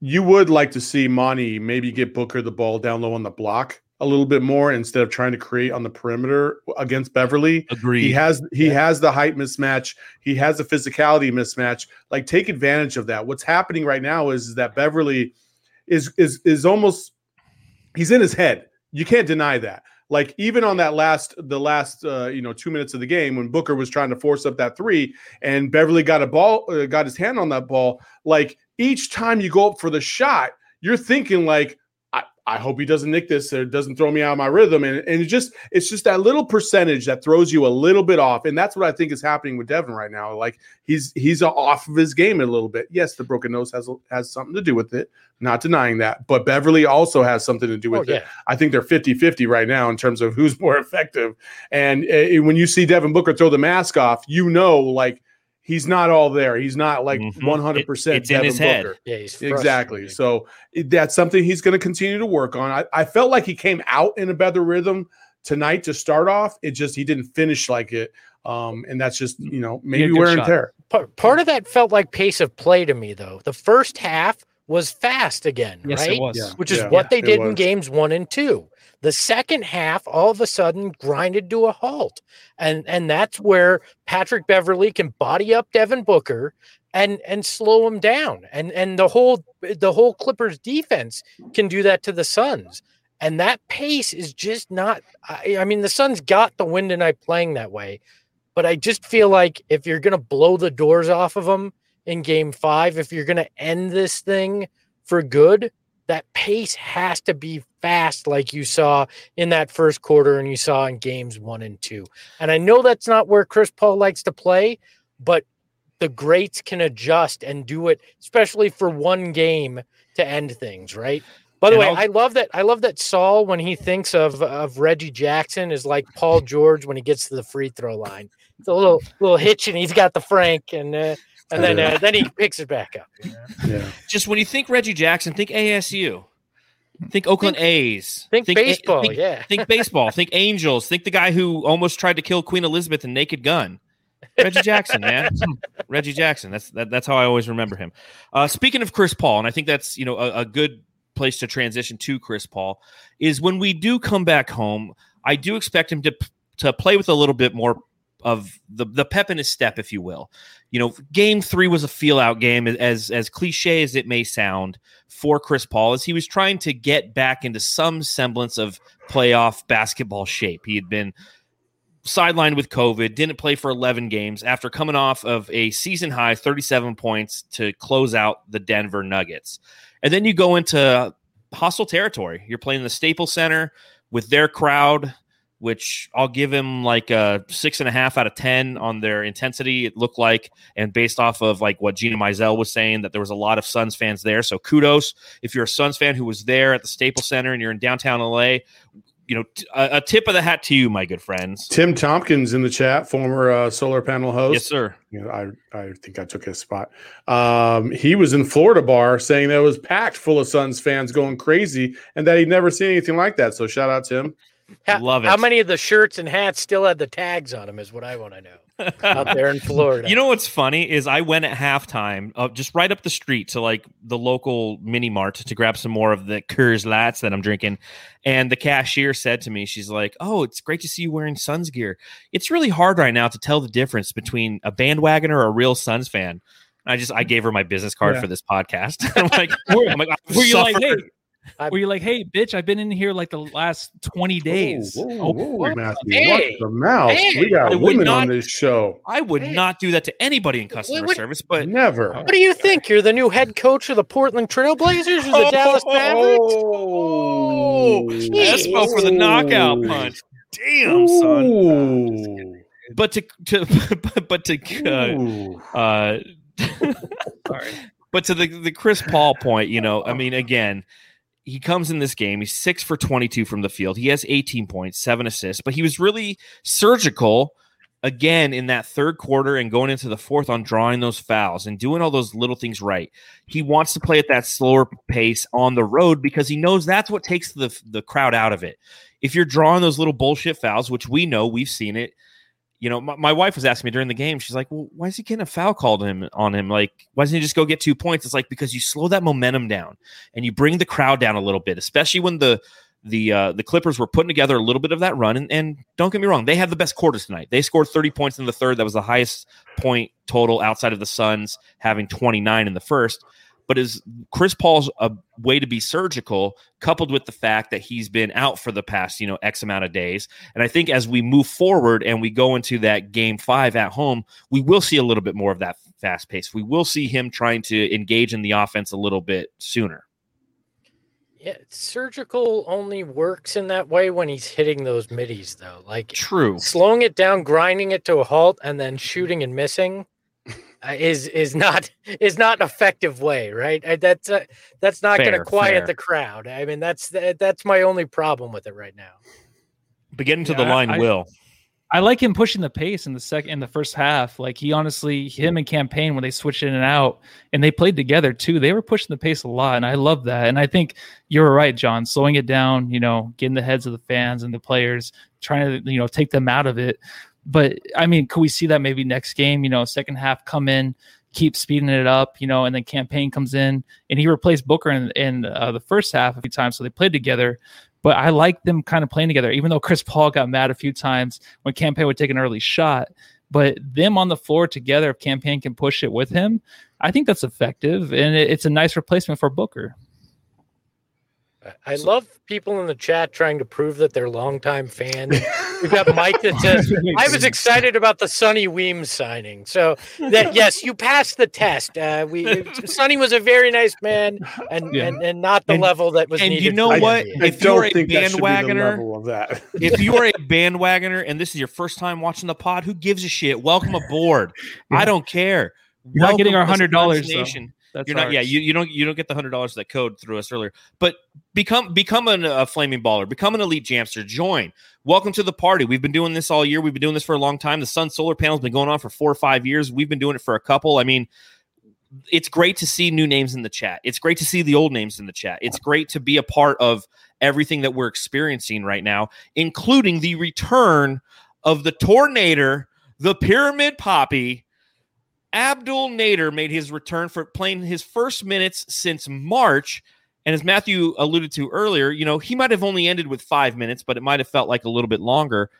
You would like to see Monty maybe get Booker the ball down low on the block a little bit more instead of trying to create on the perimeter against Beverley. Agree. He has he yeah. has the height mismatch. He has the physicality mismatch. Like take advantage of that. What's happening right now is, is that Beverley is is is almost he's in his head. You can't deny that like even on that last the last uh, you know two minutes of the game when Booker was trying to force up that three and Beverley got a ball uh, got his hand on that ball like each time you go up for the shot you're thinking like I hope he doesn't nick this or doesn't throw me out of my rhythm. And, and it just it's just that little percentage that throws you a little bit off. And that's what I think is happening with Devin right now. Like he's he's off of his game a little bit. Yes, the broken nose has has something to do with it. Not denying that. But Beverley also has something to do with oh, yeah. it. I think they're 50-50 right now in terms of who's more effective. And uh, when you see Devin Booker throw the mask off, you know like he's not all there. He's not like mm-hmm. 100% it, it's Devin in his Booker. head. Yeah, he's exactly. So that's something he's going to continue to work on. I, I felt like he came out in a better rhythm tonight to start off. It just he didn't finish like it. Um, and that's just you know maybe wear and tear. Part, part of that felt like pace of play to me though. The first half was fast again, yes, right? It was. Yeah. Which is yeah. what they did in games one and two. The second half, all of a sudden, grinded to a halt, and and that's where Patrick Beverley can body up Devin Booker and and slow him down, and and the whole the whole Clippers defense can do that to the Suns, and that pace is just not. I, I mean, the Suns got the win tonight playing that way, but I just feel like if you're gonna blow the doors off of them in Game Five, if you're gonna end this thing for good, that pace has to be fast, like you saw in that first quarter and you saw in games one and two. And I know that's not where Chris Paul likes to play, but the greats can adjust and do it, especially for one game to end things, right? By the and way, I'll... I love that. I love that Saul when he thinks of of Reggie Jackson is like Paul George when he gets to the free throw line. It's a little little hitch, and he's got the Frank, and uh, and then uh, then he picks it back up. You know? Yeah. Just when you think Reggie Jackson, think ASU. Think Oakland think, A's. Think, think baseball. think, yeah. Think baseball. think Angels. Think the guy who almost tried to kill Queen Elizabeth in Naked Gun. Reggie Jackson, man. Reggie Jackson. That's that, that's how I always remember him. Uh, speaking of Chris Paul, and I think that's you know a, a good place to transition to Chris Paul is when we do come back home. I do expect him to to play with a little bit more of the the pep in his step, if you will. You know, game three was a feel out game, as as cliche as it may sound for Chris Paul, as he was trying to get back into some semblance of playoff basketball shape. He had been sidelined with COVID, didn't play for 11 games after coming off of a season high 37 points to close out the Denver Nuggets. And then you go into hostile territory. You're playing the Staples Center with their crowd which I'll give him like a six and a half out of 10 on their intensity. It looked like, and based off of like what Gina Mizell was saying, that there was a lot of Suns fans there. So kudos if you're a Suns fan who was there at the Staples Center and you're in downtown LA. You know, a, a tip of the hat to you, my good friends. Tim Tompkins in the chat, former uh, solar panel host. Yes, sir. You know, I, I think I took his spot. Um, he was in Florida bar saying that it was packed full of Suns fans going crazy and that he'd never seen anything like that. So shout out to him. How, Love it. How many of the shirts and hats still had the tags on them? Is what I want to know. Out there in Florida, You know what's funny is I went at halftime, uh, just right up the street to like the local mini mart to grab some more of the Coors Lights that I'm drinking, and the cashier said to me, "She's like, oh, it's great to see you wearing Suns gear. It's really hard right now to tell the difference between a bandwagoner or a real Suns fan." I just I gave her my business card Yeah. for this podcast. I'm like, I'm like, were you like, suffered- hey, were you like, hey, bitch, I've been in here like the last 20 days. Whoa, Oh, whoa, whoa, Matthew, Hey, watch the mouth. hey, we got I would women not- on this show. I would Hey. not do that to anybody in customer what- service, but Never. What do you think? You're the new head coach of the Portland Trailblazers or the Dallas Mavericks? Oh, Espo for the knockout punch. Damn, son. Ooh. But to to but to uh, uh Sorry. but to the the Chris Paul point, you know, I mean, again, he comes in this game. He's six for twenty two from the field. He has eighteen points, seven assists, but he was really surgical again in that third quarter and going into the fourth on drawing those fouls and doing all those little things right. He wants to play at that slower pace on the road because he knows that's what takes the the crowd out of it. If you're drawing those little bullshit fouls, which we know we've seen it, you know, my, my wife was asking me during the game. She's like, "Well, why is he getting a foul called him on him? Like, why doesn't he just go get two points?" It's like because you slow that momentum down and you bring the crowd down a little bit, especially when the the uh, the Clippers were putting together a little bit of that run. And, and don't get me wrong, they had the best quarters tonight. They scored 30 points in the third. That was the highest point total outside of the Suns having 29 in the first. But is Chris Paul's a way to be surgical, coupled with the fact that he's been out for the past, you know, X amount of days. And I think as we move forward and we go into that game five at home, we will see a little bit more of that fast pace. We will see him trying to engage in the offense a little bit sooner. Yeah, surgical only works in that way when he's hitting those middies, though. Like True. slowing it down, grinding it to a halt, and then shooting and missing uh, is is not is not an effective way, right? That's uh, that's not going to quiet fair. the crowd. I mean, that's that's my only problem with it right now. But getting to Yeah, the line I- will. I like him pushing the pace in the second in the first half. Like he honestly, him and Cam Payne when they switched in and out and they played together too. They were pushing the pace a lot, and I love that. And I think you're right, John. Slowing it down, you know, getting the heads of the fans and the players, trying to you know take them out of it. But I mean, could we see that maybe next game? You know, second half come in, keep speeding it up, you know, and then Cam Payne comes in and he replaced Booker in, in uh, the first half a few times, so they played together. But I like them kind of playing together, even though Chris Paul got mad a few times when Cam Payne would take an early shot. But them on the floor together, if Cam Payne can push it with him, I think that's effective, and it- it's a nice replacement for Booker. I- I love people in the chat trying to prove that they're longtime fans. We've got Mike that says, I was excited about the Sonny Weems signing. So that yes, you passed the test. Uh, we Sonny was a very nice man and Yeah. and, and not the And- level that was and needed. you know what? NBA. I If you're a don't think that should be the bandwagoner- level of that. if you are a bandwagoner and this is your first time watching the pod, who gives a shit? Welcome aboard. I don't care. You're not getting our Welcome to $100 Suns though. Nation. That's You're not. Yeah, you, you don't you don't get the hundred dollars that code through us earlier. But become become an, a flaming baller. Become an elite jamster. Join. Welcome to the party. We've been doing this all year. We've been doing this for a long time. The sun solar panel's been going on for four or five years. We've been doing it for a couple. I mean, it's great to see new names in the chat. It's great to see the old names in the chat. It's great to be a part of everything that we're experiencing right now, including the return of the tornado, the Pyramid Poppy. Abdel Nader made his return for playing his first minutes since March. And as Matthew alluded to earlier, you know, he might have only ended with five minutes, but it might have felt like a little bit longer.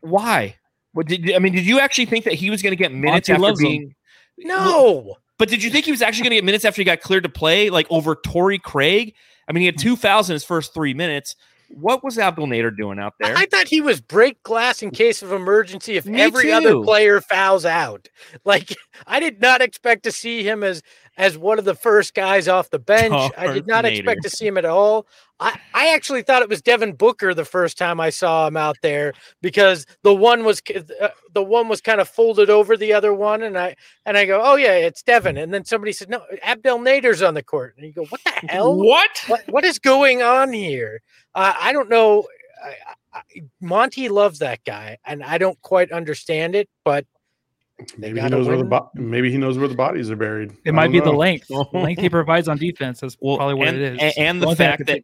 Why? What did I mean? Did you actually think that he was going to get minutes Monty after loves him. being? No. But did you think he was actually going to get minutes after he got cleared to play, like over Torrey Craig? I mean, he had hmm. two fouls in his first three minutes. What was Abdel Nader doing out there? I thought he was break glass in case of emergency if Me every other player fouls out. Like I did not expect to see him as as one of the first guys off the bench. I did not Nader. expect to see him at all. I, I actually thought it was Devin Booker the first time I saw him out there because the one was uh, the one was kind of folded over the other one and I and I go oh yeah it's Devin and then somebody said no Abdel Nader's on the court and you go what the hell What? what what is going on here? Uh, I don't know. I, I, Monty loves that guy, and I don't quite understand it. But Maybe he gotta knows where the bo- maybe he knows where the bodies are buried. It I might don't be the length. The length he provides on defense. That's Well, probably what and- it is. and- and the only fact that-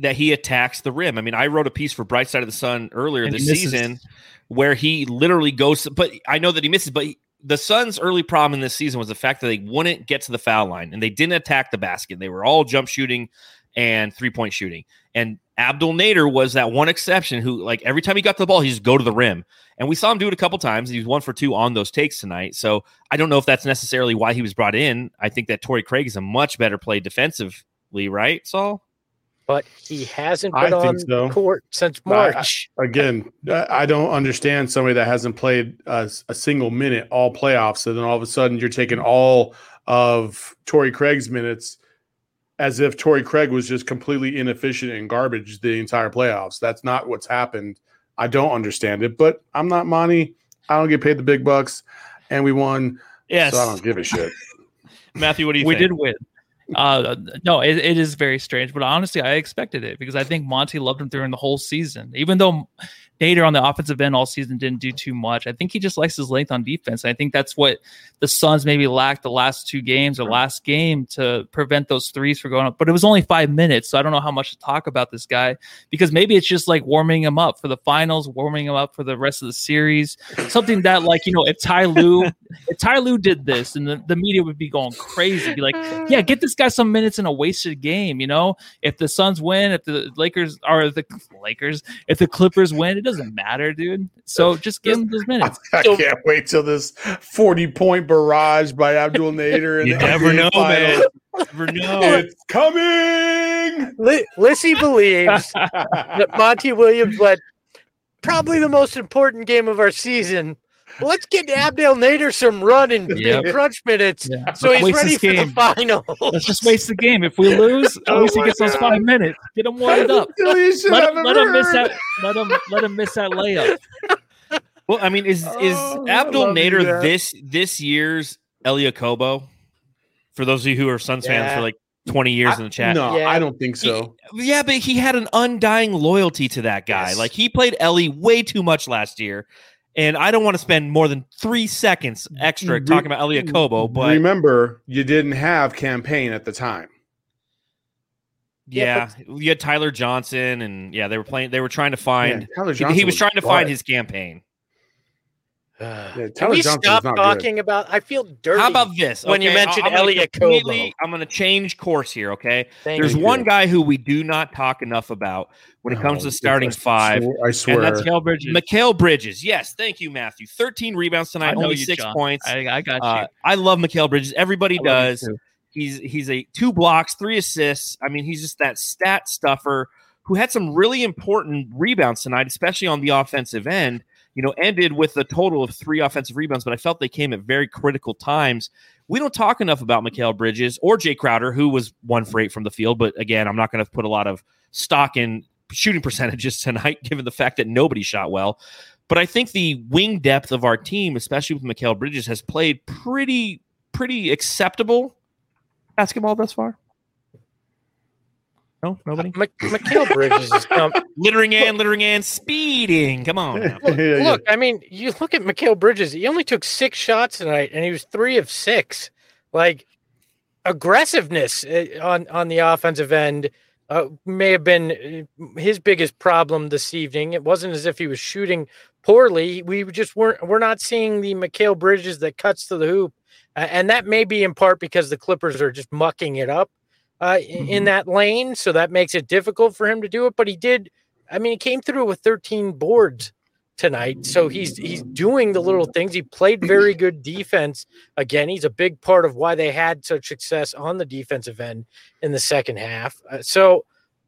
that he attacks the rim. I mean, I wrote a piece for Bright Side of the Sun earlier And this season where he literally goes, but I know that he misses, but he- the Suns' early problem in this season was the fact that they wouldn't get to the foul line and they didn't attack the basket. They were all jump shooting and three point shooting. And Abdel Nader was that one exception who, like, every time he got the ball, he just go to the rim. And we saw him do it a couple times. He was one for two on those takes tonight. So I don't know if that's necessarily why he was brought in. I think that Torrey Craig is a much better play defensively, right, Saul? but he hasn't been think on so. court since No, I- March. Again, I I don't understand somebody that hasn't played a, a single minute all playoffs, and then all of a sudden you're taking all of Torrey Craig's minutes as if Torrey Craig was just completely inefficient and garbage the entire playoffs. That's not what's happened. I don't understand it, but I'm not Monty. I don't get paid the big bucks, and we won, Yes. so I don't give a shit. Matthew, what do you we think? did win. Uh, no, it, it is very strange, but honestly, I expected it because I think Monty loved him during the whole season. Even though Nader on the offensive end all season didn't do too much, I think he just likes his length on defense. I think that's what the Suns maybe lacked the last two games or last game to prevent those threes from going up. But it was only five minutes, so I don't know how much to talk about this guy because maybe it's just like warming him up for the finals, warming him up for the rest of the series. Something that, like, you know, if Ty Lue, if Ty Lue did this, and the, the media would be going crazy, be like, yeah, get this guy some minutes in a wasted game. You know, if the Suns win, if the Lakers are the Lakers, if the Clippers win, doesn't matter, dude. So just give him those minutes. I can't wait till this 40 point barrage by Abdel Nader. in You the never know, Finals. man. Never know. It's coming. Li- Lissy believes that Monty Williams led probably the most important game of our season. Let's get Abdel Nader some run in Yep. crunch minutes Yeah. so Let's he's ready this for the final. Let's just waste the game. If we lose, at Oh least he my gets those five minutes. Get him warmed up. Let him, let him miss that. Let him let him miss that layup. Well, I mean, is is Oh, I Abdul love you, Nader this this year's Elie Okobo? For those of you who are Suns fans for like twenty years I- in the chat, No, Yeah. I don't think so. yeah, but he had an undying loyalty to that guy. Yes. Like he played Elie way too much last year, and I don't want to spend more than three seconds extra Re- talking about Elie Okobo. But remember, you didn't have Cam Payne at the time. yeah, Yeah, you had Tyler Johnson, and yeah, they were playing. They were trying to find. Man, Tyler he- Johnson he was trying to find his Cam Payne. Yeah, Can we Johnson stop not good. talking about? I feel dirty. How about this? when you Okay, I- mentioned I'm gonna Kobo. I'm going to change course here. Okay, Thank there's you. one guy who we do not talk enough about when it comes No, to starting I five. swear- I swear. that's Kel Bridges. Mikal Bridges. Yes, thank you, Matthew. 13 rebounds tonight, only you, six John. points. I, I got you. Uh, I love Mikal Bridges. Everybody I does. He's he's a two blocks, three assists. I mean, he's just that stat stuffer who had some really important rebounds tonight, especially on the offensive end. You know, ended with a total of three offensive rebounds, but I felt they came at very critical times. We don't talk enough about Mikal Bridges or Jay Crowder, who was one for eight from the field. But again, I'm not going to put a lot of stock in shooting percentages tonight, given the fact that nobody shot well. But I think the wing depth of our team, especially with Mikal Bridges, has played pretty pretty acceptable basketball thus far. No, nobody. Mi- Mikal Bridges is come. littering and littering and speeding. Come on. now. Look, Yeah, yeah. look, I mean, you look at Mikal Bridges. He only took six shots tonight, and he was three of six. Like aggressiveness uh, on on the offensive end uh, may have been uh, his biggest problem this evening. It wasn't as if he was shooting poorly. We just weren't. We're not seeing the Mikal Bridges that cuts to the hoop, uh, and that may be in part because the Clippers are just mucking it up. Uh, in, in that lane, so that makes it difficult for him to do it. But he did. I mean, he came through with 13 boards tonight, so he's he's doing the little things. He played very good defense. Again, he's a big part of why they had such success on the defensive end in the second half. Uh, so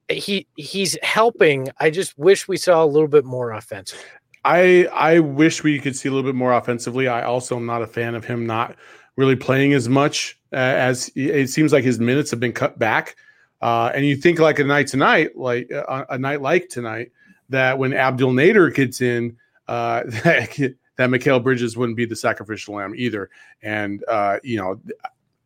he he's helping. I just wish we saw a little bit more offensive. I I wish we could see a little bit more offensively. I also am not a fan of him not really playing as much uh, as it seems like his minutes have been cut back. Uh, and you think like a night tonight, like uh, a night like tonight, that when Abdel Nader gets in, uh, that, that Mikal Bridges wouldn't be the sacrificial lamb either. And uh, you know,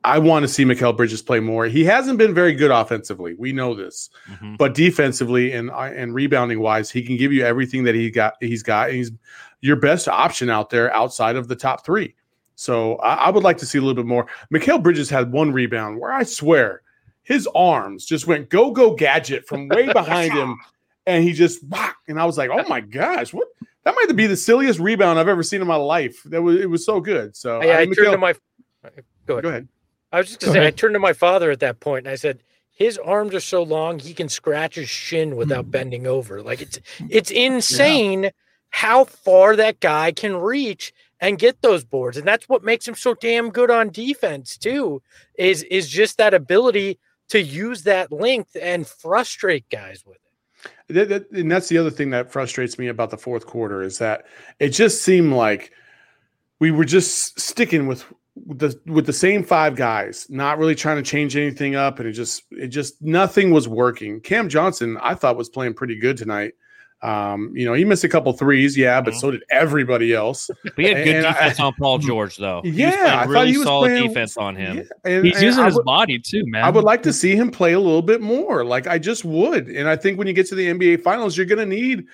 I want to see Mikal Bridges play more. He hasn't been very good offensively. We know this, Mhm. but defensively and uh, and rebounding wise, he can give you everything that he got. He's got. And he's your best option out there outside of the top three. So I, I would like to see a little bit more. Mikal Bridges had one rebound where I swear his arms just went go go gadget from way behind him, and he just whack. And I was like, oh my gosh, what? That might be the silliest rebound I've ever seen in my life. That was it was so good. So yeah, I, mean, turned to my. Go ahead. go ahead. I was just gonna say, I turned to my father at that point and I said, his arms are so long he can scratch his shin Hmm. without bending over. Like it's it's insane how far that guy can reach and get those boards. And that's what makes him so damn good on defense, too, is is just that ability to use that length and frustrate guys with it. That, that- and that's the other thing that frustrates me about the fourth quarter is that it just seemed like we were just sticking with the with the same five guys, not really trying to change anything up, and it just it just nothing was working. Cam Johnson, I thought was playing pretty good tonight. Um, you know, he missed a couple threes, yeah, but Mhm. so did everybody else. We had good And I- defense on Paul George, though. He was Yeah, playing I thought he was solid playing- defense on him. Yeah, and- He's and using I his would- body too, man. I would like to see him play a little bit more. Like I just would. And I think when you get to the NBA finals, you're gonna need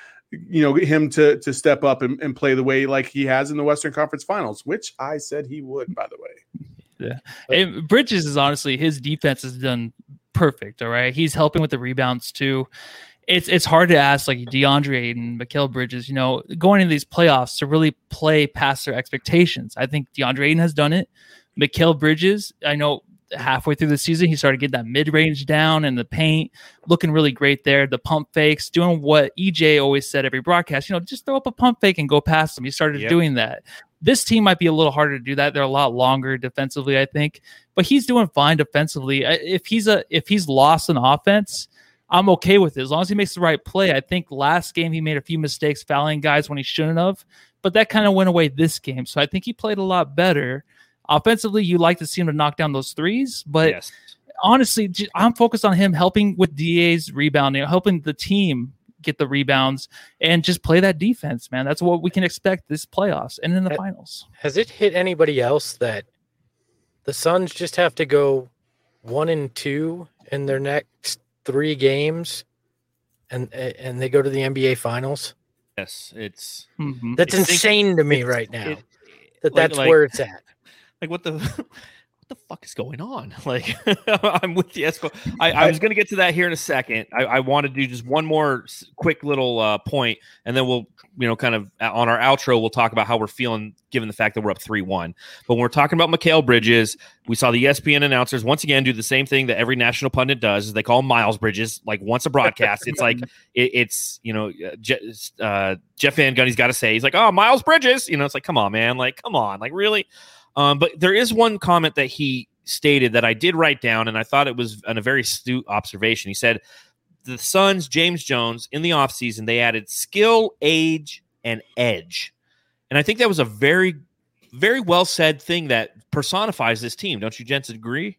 you know him to to step up and, and play the way like he has in the Western Conference Finals, which I said he would, by the way. And Bridges is honestly his defense has done perfect. All right, he's helping with the rebounds too. It's it's hard to ask like DeAndre and Mikal Bridges, you know, going into these playoffs to really play past their expectations. I think DeAndre Ayton has done it. Mikal Bridges, I know halfway through the season he started getting that mid range down in the paint, looking really great there. The pump fakes, doing what EJ always said every broadcast, you know, just throw up a pump fake and go past him. He started Yep. doing that. This team might be a little harder to do that. They're a lot longer defensively, I think, but he's doing fine defensively. If he's a if he's lost an offense, I'm okay with it as long as he makes the right play. I think last game he made a few mistakes fouling guys when he shouldn't have, but that kind of went away this game. So I think he played a lot better. Offensively, you like to see him to knock down those threes, but yes. honestly, I'm focused on him helping with DA's rebounding, helping the team get the rebounds and just play that defense, man. That's what we can expect this playoffs and in the Uh, finals. Has it hit anybody else that the Suns just have to go one and two in their next three games and and they go to the NBA finals? Yes. It's Mhm. That's It's- insane to me right now. it- that like- that's like- where it's at. like what the what the fuck is going on? Like I'm with you. Esco. I, I was gonna get to that here in a second. I, I want to do just one more quick little uh, point, and then we'll you know kind of uh, on our outro we'll talk about how we're feeling given the fact that we're up three one. But when we're talking about Mikal Bridges, we saw the ESPN announcers once again do the same thing that every national pundit does. Is they call Miles Bridges. Like once a broadcast, it's like it, it's you know uh, uh, Jeff Van Gundy's got to say he's like oh Miles Bridges. You know it's like come on man, like come on, like really. Um, but there is one comment that he stated that I did write down, and I thought it was an, a very astute observation. He said, The Suns, James Jones, in the offseason, they added skill, age, and edge. And I think that was a very, very well said thing that personifies this team. Don't you, gents, agree?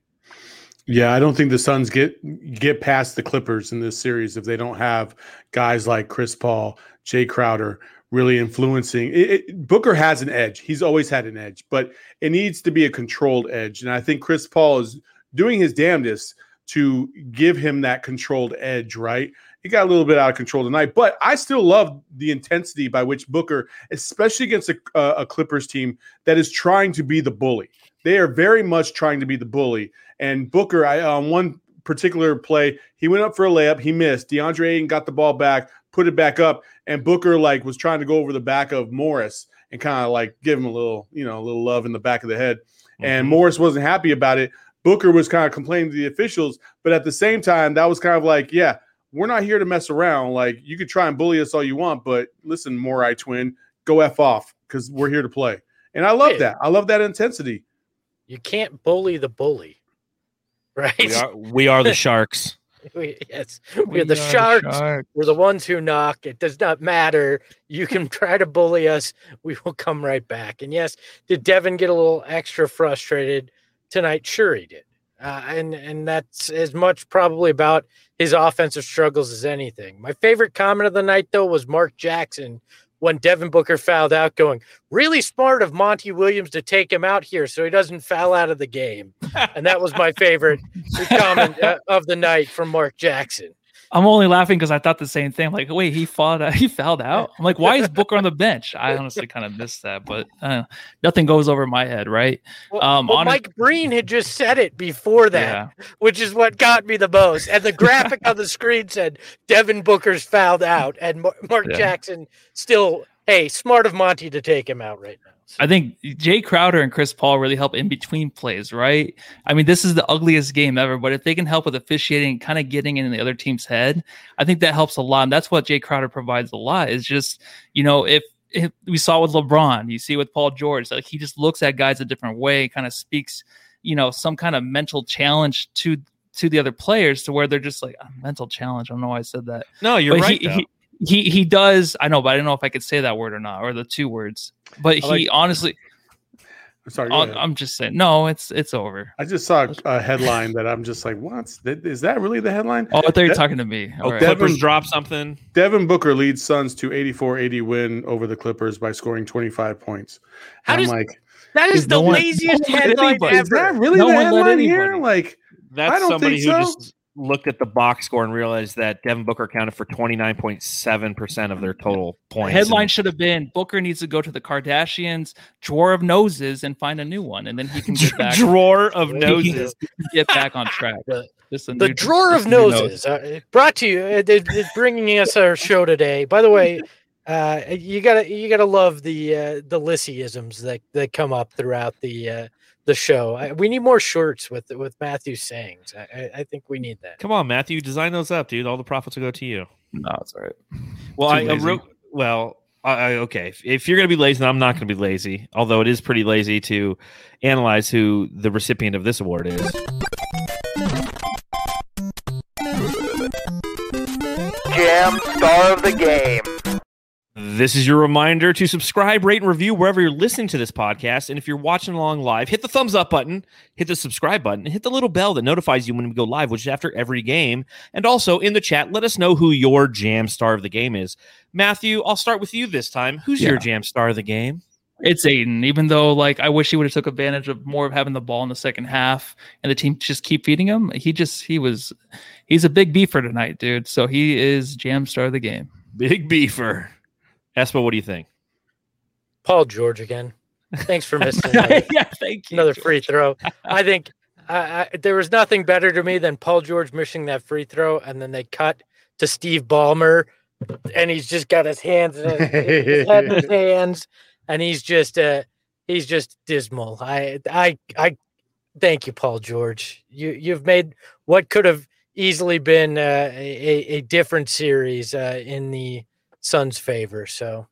Yeah, I don't think the Suns get get past the Clippers in this series if they don't have guys like Chris Paul, Jay Crowder really influencing. It, it, Booker has an edge; he's always had an edge, but it needs to be a controlled edge. And I think Chris Paul is doing his damnedest to give him that controlled edge. Right? He got a little bit out of control tonight, but I still love the intensity by which Booker, especially against a, a Clippers team that is trying to be the bully. They are very much trying to be the bully. And Booker, I on one particular play, he went up for a layup, he missed. DeAndre Ayton got the ball back, put it back up, and Booker like was trying to go over the back of Morris and kind of like give him a little, you know, a little love in the back of the head. And Mhm. Morris wasn't happy about it. Booker was kind of complaining to the officials, but at the same time, that was kind of like, yeah, we're not here to mess around. Like you could try and bully us all you want, but listen, Morris twin, go f off because we're here to play. And I love Yeah. that. I love that intensity. You can't bully the bully, right? We are, we are the Sharks. We- yes, we're the sharks. We're the ones who knock. It does not matter. You can try to bully us. We will come right back. And yes, did Devin get a little extra frustrated tonight? Sure, he did. Uh, and and that's as much probably about his offensive struggles as anything. My favorite comment of the night though was Mark Jackson when Devin Booker fouled out, going really smart of Monty Williams to take him out here so he doesn't foul out of the game. And that was my favorite comment uh, of the night from Mark Jackson. I'm only laughing because I thought the same thing. I'm like, wait, he fouled out. He fouled out. I'm like, why is Booker on the bench? I honestly kind of missed that, but uh, nothing goes over my head, right? Well, Um, well, honest- Mike Breen had just said it before that, Yeah. which is what got me the most. And the graphic on the screen said Devin Booker's fouled out, and Mar- Mark Yeah. Jackson still, hey, smart of Monty to take him out right now. I think Jay Crowder and Chris Paul really help in between plays, right? I mean, this is the ugliest game ever, but if they can help with officiating, kind of getting in the other team's head, I think that helps a lot. And that's what Jay Crowder provides a lot. Is just you know if. If we saw with LeBron, you see with Paul George, like he just looks at guys a different way, kind of speaks, you know, some kind of mental challenge to to the other players, to where they're just like "Ah, mental challenge. I don't know why I said that No, you're but right. He. He, he he does. I know, but I don't know if I could say that word or not, or the two words. But he like- honestly, Sorry. go on. I'm just saying, no, it's it's over. I just saw a headline that I'm just like, what? Is that really the headline? Oh, I thought you were De- talking to me. oh, All right. Clippers drop something. Devin Booker leads Suns to 84-80 win over the Clippers by scoring 25 points. How And does- I'm like, that is Is the no laziest one headline anybody- is that ever. really No the one headline here? Like, That's I don't somebody think who so. just looked at the box score and realized that Devin Booker accounted for 29.7% of their total The points. headline And- should have been Booker needs to go to the Kardashians drawer of noses and find a new one, and then he can get back drawer of noses. get back on track. The- Just a The new- drawer just of a noses, uh, brought to you. They- they're bringing us our show today. By the way, uh, you gotta you gotta love the uh, the Lissyisms that that come up throughout the uh, the show. I, we need more shirts with with Matthew's sayings. I, I, I think we need that. Come on, Matthew, design those up, dude. All the profits will go to you. No, it's all right. Well, I, I wrote. Well, I, I, okay. If, if you're going to be lazy, then I'm not going to be lazy. Although it is pretty lazy to analyze who the recipient of this award is. Jam Star of the Game. This is your reminder to subscribe, rate, and review wherever you're listening to this podcast. And if you're watching along live, hit the thumbs up button, hit the subscribe button, and hit the little bell that notifies you when we go live, which is after every game. And also in the chat, let us know who your jam star of the game is. Matthew, I'll start with you this time. Who's your jam star of the game? It's Ayton, even though like I wish he would have took advantage of more of having the ball in the second half and the team just keep feeding him. He just he was he's a big beefer tonight, dude. So he is jam star of the game. Big beefer. Espo, what do you think? Paul George again. Thanks for missing another, yeah, thank you. another free throw. I think I, I, there was nothing better to me than Paul George missing that free throw, and then they cut to Steve Ballmer, and he's just got his hands in his, in his hands, and he's just uh he's just dismal. I I I thank you, Paul George. You you've made what could have easily been uh, a a different series uh, in the Suns' favor. So.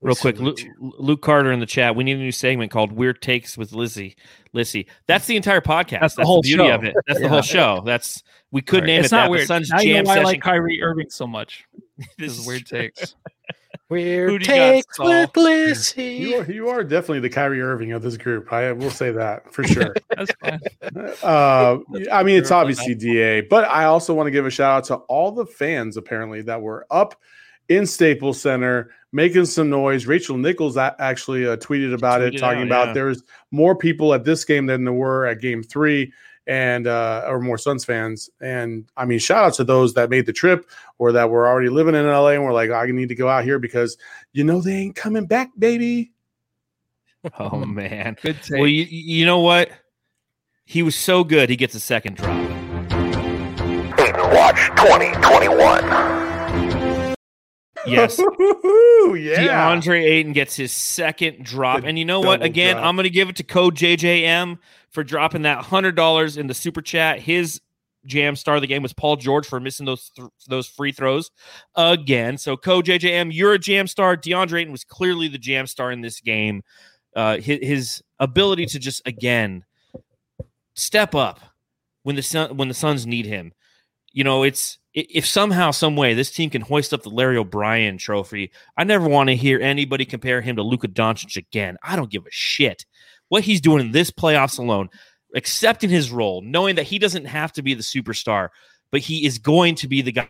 Real quick, salute Luke. Luke Carter in the chat. We need a new segment called "Weird Takes with Lizzie." Lizzie, that's the entire podcast. That's the whole beauty show. of it. That's the whole show. That's we could name it's it not that. weird. The Suns now you Jam know why Session. I like Kyrie Irving so much. This This is is weird takes. Weird Who got, takes Saul? with You are, you are definitely the Kyrie Irving of this group. I will say that for sure. That's fine. uh, I mean, it's obviously DA, but I also want to give a shout out to all the fans apparently that were up in Staples Center making some noise. Rachel Nichols actually uh, tweeted about it, talking out, about yeah. there's more people at this game than there were at Game Three, and uh, or more Suns fans. And I mean, shout out to those that made the trip or that were already living in LA and were like, I need to go out here because you know they ain't coming back, baby. Oh man. Good take. Well, you, you know what? He was so good. He gets a second drop. Ayton Watch 2021. Yes. Yeah. DeAndre Ayton gets his second drop. The and you know what? Again, drop. I'm going to give it to Code JJM for dropping that hundred dollars in the super chat. His jam star of the game was Paul George for missing those th- those free throws again. So, Co JJM, you're a jam star. DeAndre Ayton was clearly the jam star in this game. Uh, his, his ability to just again step up when the sun, when the Suns need him. You know, it's if somehow, some way, this team can hoist up the Larry O'Brien Trophy. I never want to hear anybody compare him to Luka Doncic again. I don't give a shit what he's doing in this playoffs alone accepting his role, knowing that he doesn't have to be the superstar, but he is going to be the guy,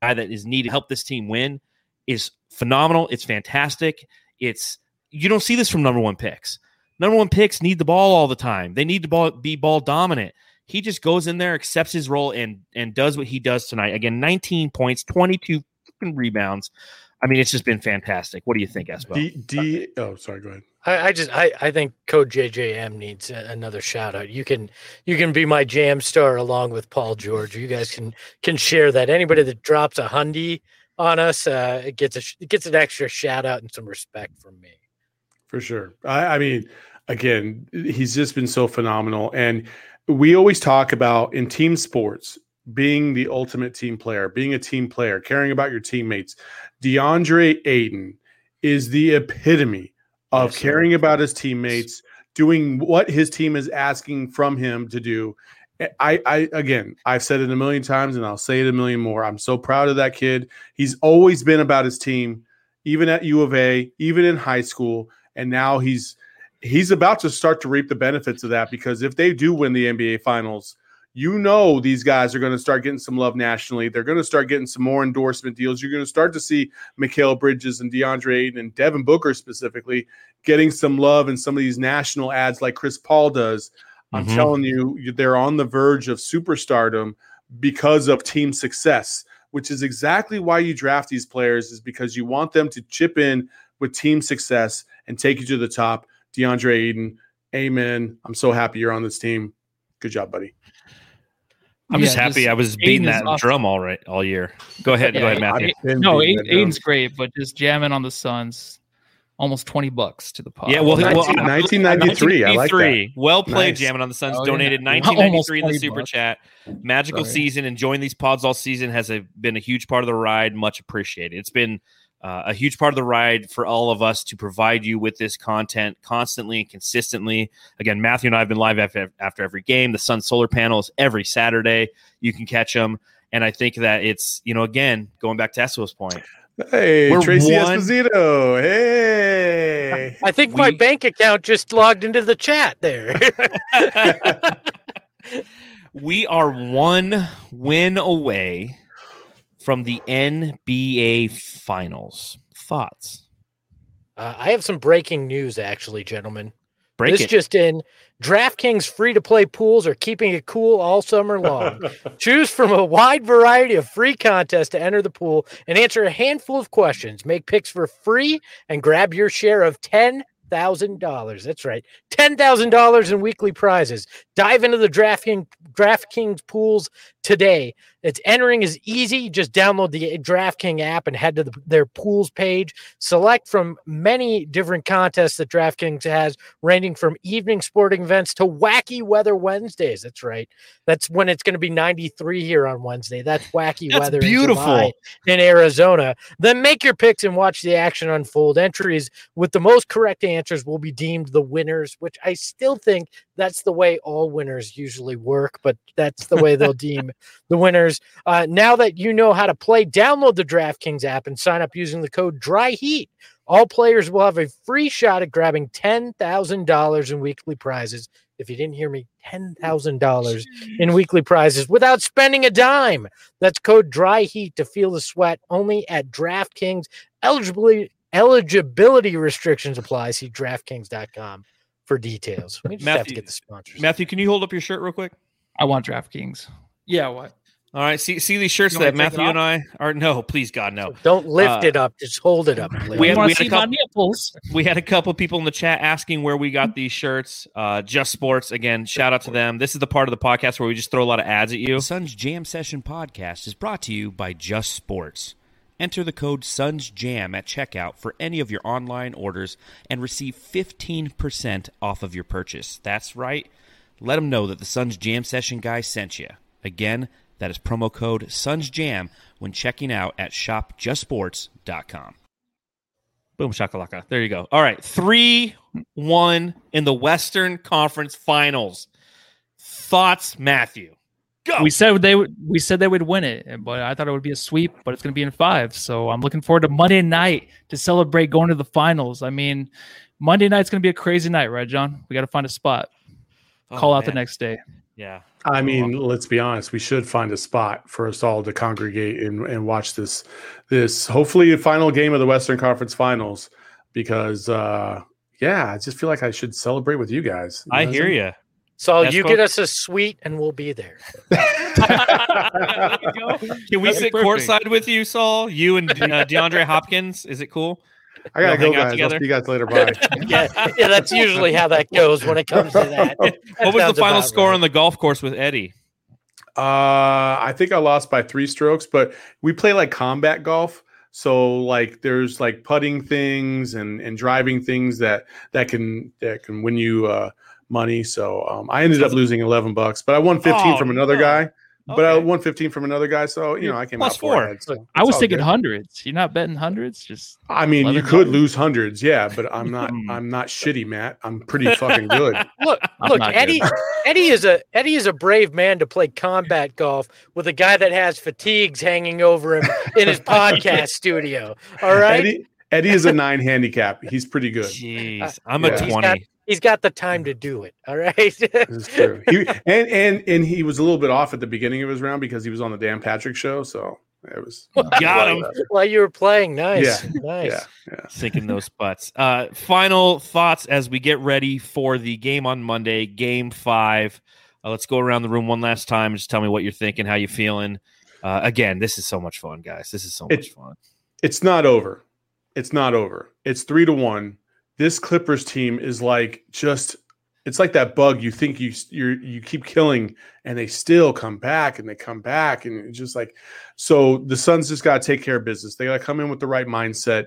that is needed to help this team win is phenomenal. It's fantastic. It's you don't see this from number one picks. Number one picks need the ball all the time. They need to ball, be ball dominant. He just goes in there, accepts his role, and and does what he does tonight. Again, 19 points, 22 rebounds. I mean, it's just been fantastic. What do you think, Espo? D, D oh, sorry, go ahead. I, I just I, I think Code JJM needs a, another shout out. You can you can be my jam star along with Paul George. You guys can can share that. Anybody that drops a hundy on us uh, it gets a it gets an extra shout out and some respect from me. For sure. I, I mean, again, he's just been so phenomenal, and we always talk about in team sports being the ultimate team player, being a team player, caring about your teammates. DeAndre Ayton is the epitome of yes, caring about his teammates, doing what his team is asking from him to do. I, I again, I've said it a million times and I'll say it a million more. I'm so proud of that kid. He's always been about his team, even at U of A, even in high school, and now he's he's about to start to reap the benefits of that because if they do win the NBA finals, you know these guys are going to start getting some love nationally. They're going to start getting some more endorsement deals. You're going to start to see Mikal Bridges and DeAndre Ayton and Devin Booker specifically getting some love in some of these national ads like Chris Paul does. I'm mm-hmm. telling you, they're on the verge of superstardom because of team success, which is exactly why you draft these players, is because you want them to chip in with team success and take you to the top. DeAndre Ayton, amen. I'm so happy you're on this team. Good job, buddy. I'm yeah, just happy just, I was beating that awesome. drum all right all year. Go ahead, yeah, go ahead, Matthew. I, no, Ayton's great, but just jamming on the Suns, almost twenty bucks to the pot. Yeah, well, 19, well 1993, I like that. Well played, nice. jamming on the Suns. Oh, donated yeah. 1993 in the super bucks. chat. Magical Sorry. season. Enjoying these pods all season has a, been a huge part of the ride. Much appreciated. It's been uh, a huge part of the ride for all of us to provide you with this content constantly and consistently. Again, Matthew and I have been live after, after every game. The Sun Solar Panels every Saturday. You can catch them. And I think that it's, you know, again, going back to Espo's point. Hey, We're Tracy one... Esposito. Hey. I think we... my bank account just logged into the chat there. we are one win away from the NBA Finals. Thoughts? Uh, I have some breaking news, actually, gentlemen. Break this it. just in: DraftKings free to play pools are keeping it cool all summer long. Choose from a wide variety of free contests to enter the pool and answer a handful of questions. Make picks for free and grab your share of ten thousand dollars. That's right, ten thousand dollars in weekly prizes. Dive into the DraftKings DraftKings pools today. It's entering is easy. Just download the DraftKings app and head to the, their pools page. Select from many different contests that DraftKings has, ranging from evening sporting events to wacky weather Wednesdays. That's right. That's when it's going to be 93 here on Wednesday. That's wacky That's weather. Beautiful in, in Arizona. Then make your picks and watch the action unfold. Entries with the most correct answers will be deemed the winners, which I still think that's the way all winners usually work, but that's the way they'll deem the winners. Uh, now that you know how to play, download the DraftKings app and sign up using the code DRYHEAT. All players will have a free shot at grabbing $10,000 in weekly prizes. If you didn't hear me, $10,000 in weekly prizes without spending a dime. That's code DRYHEAT to feel the sweat only at DraftKings. Eligibility, eligibility restrictions apply. See DraftKings.com for details. We just Matthew, have to get the sponsors. Matthew, can you hold up your shirt real quick? I want DraftKings. Yeah, what? All right, see see these shirts that Matthew and I are no, please God no. Don't lift uh, it up, just hold it up. Please. We had, we, had a couple, we had a couple people in the chat asking where we got these shirts. Uh, just Sports again, shout out to them. This is the part of the podcast where we just throw a lot of ads at you. The Suns Jam Session podcast is brought to you by Just Sports. Enter the code SUNSJAM at checkout for any of your online orders and receive 15% off of your purchase. That's right. let them know that the Suns Jam Session guy sent you. Again, that is promo code SUNSJAM when checking out at shopjustsports.com. Boom shakalaka. There you go. All right. 3 1 in the Western Conference Finals. Thoughts, Matthew? Go. We said they would. We said they would win it, but I thought it would be a sweep. But it's going to be in five. So I'm looking forward to Monday night to celebrate going to the finals. I mean, Monday night's going to be a crazy night, right, John? We got to find a spot. Oh, Call out the next day. Yeah. I mean, let's be honest. We should find a spot for us all to congregate and, and watch this this hopefully final game of the Western Conference Finals because uh yeah, I just feel like I should celebrate with you guys. I hear you. So That's you cool. get us a suite and we'll be there. Can we That's sit perfect. courtside with you, Saul? You and uh, DeAndre Hopkins? Is it cool? I gotta We'll go, hang out guys. I'll see you guys later. Bye. yeah, yeah, that's usually how that goes when it comes to that. What was the final score right. on the golf course with Eddie? Uh, I think I lost by three strokes, but we play like combat golf. So like there's like putting things and and driving things that that can that can win you uh money. So um I ended up losing 11 bucks, but I won 15 Oh, from another no. guy. But I won 15 from another guy, so you know I came Plus out four. ahead, so I was it's thinking good. hundreds. You're not betting hundreds. Just I mean, you could bucks. lose hundreds, yeah, but I'm not. Hmm. I'm not shitty, Matt. I'm pretty fucking good. Look, I'm look, not good. Eddie. Eddie is a Eddie is a brave man to play combat golf with a guy that has fatigues hanging over him in his podcast studio. All right, Eddie, Eddie is a nine handicap. He's pretty good. Jeez, I'm Yeah. a He's 20. Got- he's got the time to do it. All right. This is true. He, and and and he was a little bit off at the beginning of his round because he was on the Dan Patrick show. So it was Got him. While you were playing, nice, Yeah, nice. Yeah, yeah. Sinking those butts. Uh, final thoughts as we get ready for the game on Monday, game five. Uh, let's go around the room one last time. Just tell me what you're thinking, how you feeling. Uh, again, this is so much fun, guys. This is so It- much fun. It's not over. It's not over. It's three to one. This Clippers team is like just. It's like that bug you think you you you keep killing, and they still come back and they come back, and it's just like so. The Suns just got to take care of business. They got to come in with the right mindset.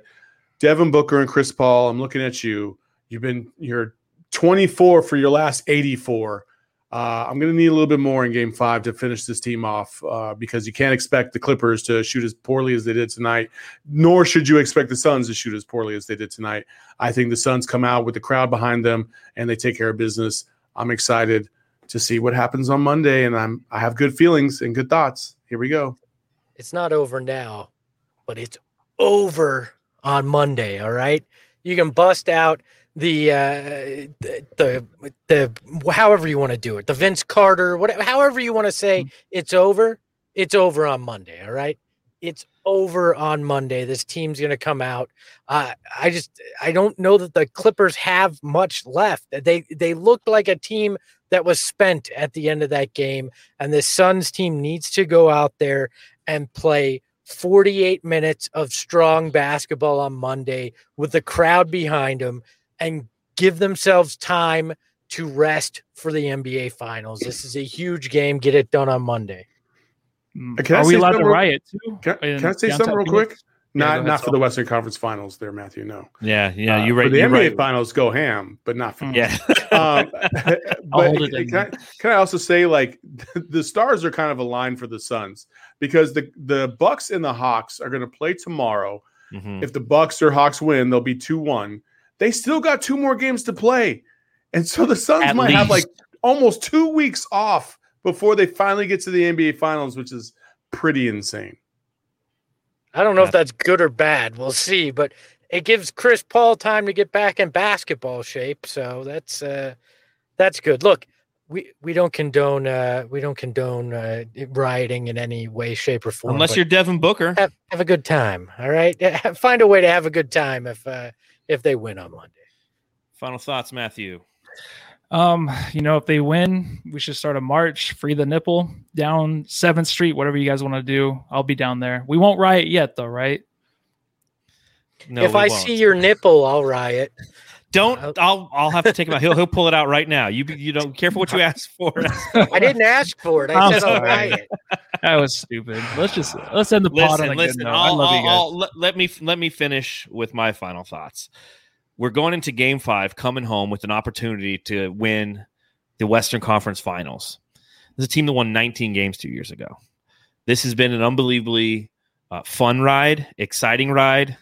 Devin Booker and Chris Paul, I'm looking at you. You've been you're 24 for your last 84. Uh, I'm going to need a little bit more in Game Five to finish this team off uh, because you can't expect the Clippers to shoot as poorly as they did tonight, nor should you expect the Suns to shoot as poorly as they did tonight. I think the Suns come out with the crowd behind them and they take care of business. I'm excited to see what happens on Monday, and I'm I have good feelings and good thoughts. Here we go. It's not over now, but it's over on Monday. All right. You can bust out the uh the the, however you want to do it the vince carter whatever however you want to say it's over it's over on monday all right? It's over on monday this team's going to come out. Uh, i just i don't know that the clippers have much left. They they looked like a team that was spent at the end of that game and the suns team needs to go out there and play 48 minutes of strong basketball on monday with the crowd behind them and give themselves time to rest for the NBA finals. This is a huge game. Get it done on Monday. Mm, Can are we allowed to riot too? Can, can I say something real quick? Yeah, Not go not for Saul. the Western Conference Finals, there, Matthew. No. Yeah, yeah, Uh, you're right. For the NBA right. Finals, go ham, but not for. Yeah. um, but hold it can, I, can I also say like the stars are kind of aligned for the Suns because the the Bucks and the Hawks are going to play tomorrow. Mhm. If the Bucks or Hawks win, they'll be two one. They still got two more games to play, and so the Suns At might have like almost two weeks off before they finally get to the NBA Finals, which is pretty insane. I don't know if that's good or bad. We'll see, but it gives Chris Paul time to get back in basketball shape. So that's uh that's good. Look, we we don't condone uh we don't condone uh rioting in any way, shape, or form. Unless you're Devin Booker. have, have a good time. All right. Find a way to have a good time if uh if they win on Monday. Final thoughts, Matthew. Um, you know, if they win, we should start a march, free the nipple down Seventh Street, whatever you guys want to do. I'll be down there. We won't riot yet, though, right? No, if I won't. see your nipple, I'll riot. Don't, I'll I'll have to take him out. He'll he'll pull it out right now. You you don't careful what you ask for. I didn't ask for it. I I'm said I'll sorry. riot. That was stupid. Let's just let's end the pod on listen, a listen. good note. I'll, I love I'll, you guys. I'll- let, let me let me finish with my final thoughts. We're going into Game Five, coming home with an opportunity to win the Western Conference Finals. This is a team that won 19 games two years ago. This has been an unbelievably uh, fun ride, exciting ride.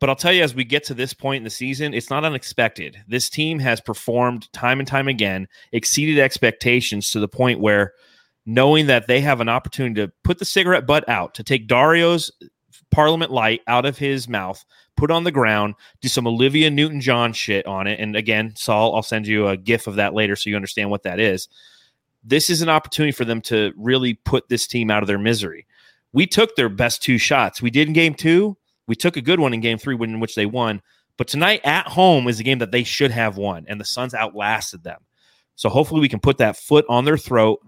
But I'll tell you, as we get to this point in the season, it's not unexpected. This team has performed time and time again, exceeded expectations to the point where knowing that they have an opportunity to put the cigarette butt out, to take Dario's Parliament Light out of his mouth, put on the ground, do some Olivia Newton John shit on it. And again, Saul, I'll send you a gif of that later so you understand what that is. This is an opportunity for them to really put this team out of their misery. We took their best two shots. We did in game two. We took a good one in game three, in which they won. But tonight at home is a game that they should have won, and the Suns outlasted them. So hopefully we can put that foot on their throat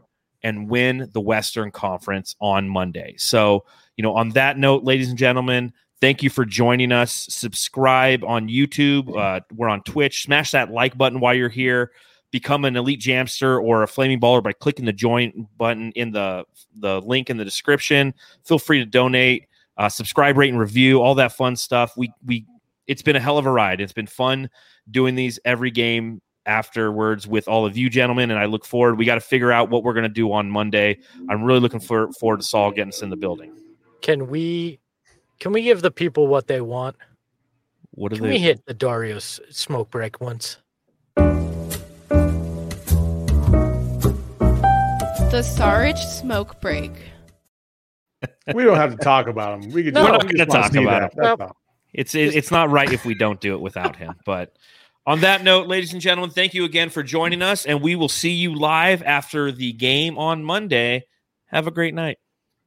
and win the Western Conference on Monday. So, you know, on that note, ladies and gentlemen, thank you for joining us. Subscribe on YouTube. Uh, we're on Twitch. Smash that like button while you're here. Become an elite jamster or a flaming baller by clicking the join button in the the link in the description. Feel free to donate uh, subscribe, rate, and review, all that fun stuff. We we it's been a hell of a ride. It's been fun doing these every game afterwards with all of you gentlemen, and I look forward. We got to figure out what we're going to do on Monday. I'm really looking for, forward to Saul getting us in the building. Can we can we give the people what they want? What are Can they? we hit the Dario's smoke break once? The Sarge smoke break. We don't have to talk about him. We could No, just, we're not just gonna talk about that. him. Nope. It's it, it's not right if we don't do it without him. But on that note, ladies and gentlemen, thank you again for joining us, and we will see you live after the game on Monday. Have a great night.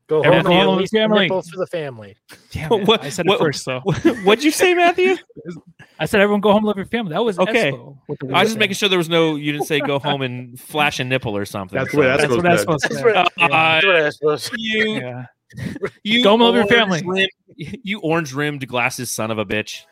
Go Everyone home go and home with family. nipple for the family. Damn it. what- I said what- first, though. What'd you say, Matthew? I said everyone go home, love your family. That was Okay. Espo I was just making sure there was no. You didn't say go home and flash a nipple or something. That's the way that's That's what that's supposed to That's say. what, Uh, that's what I suppose. you Yeah. you Go home, love your family. rim- you orange rimmed glasses, son of a bitch.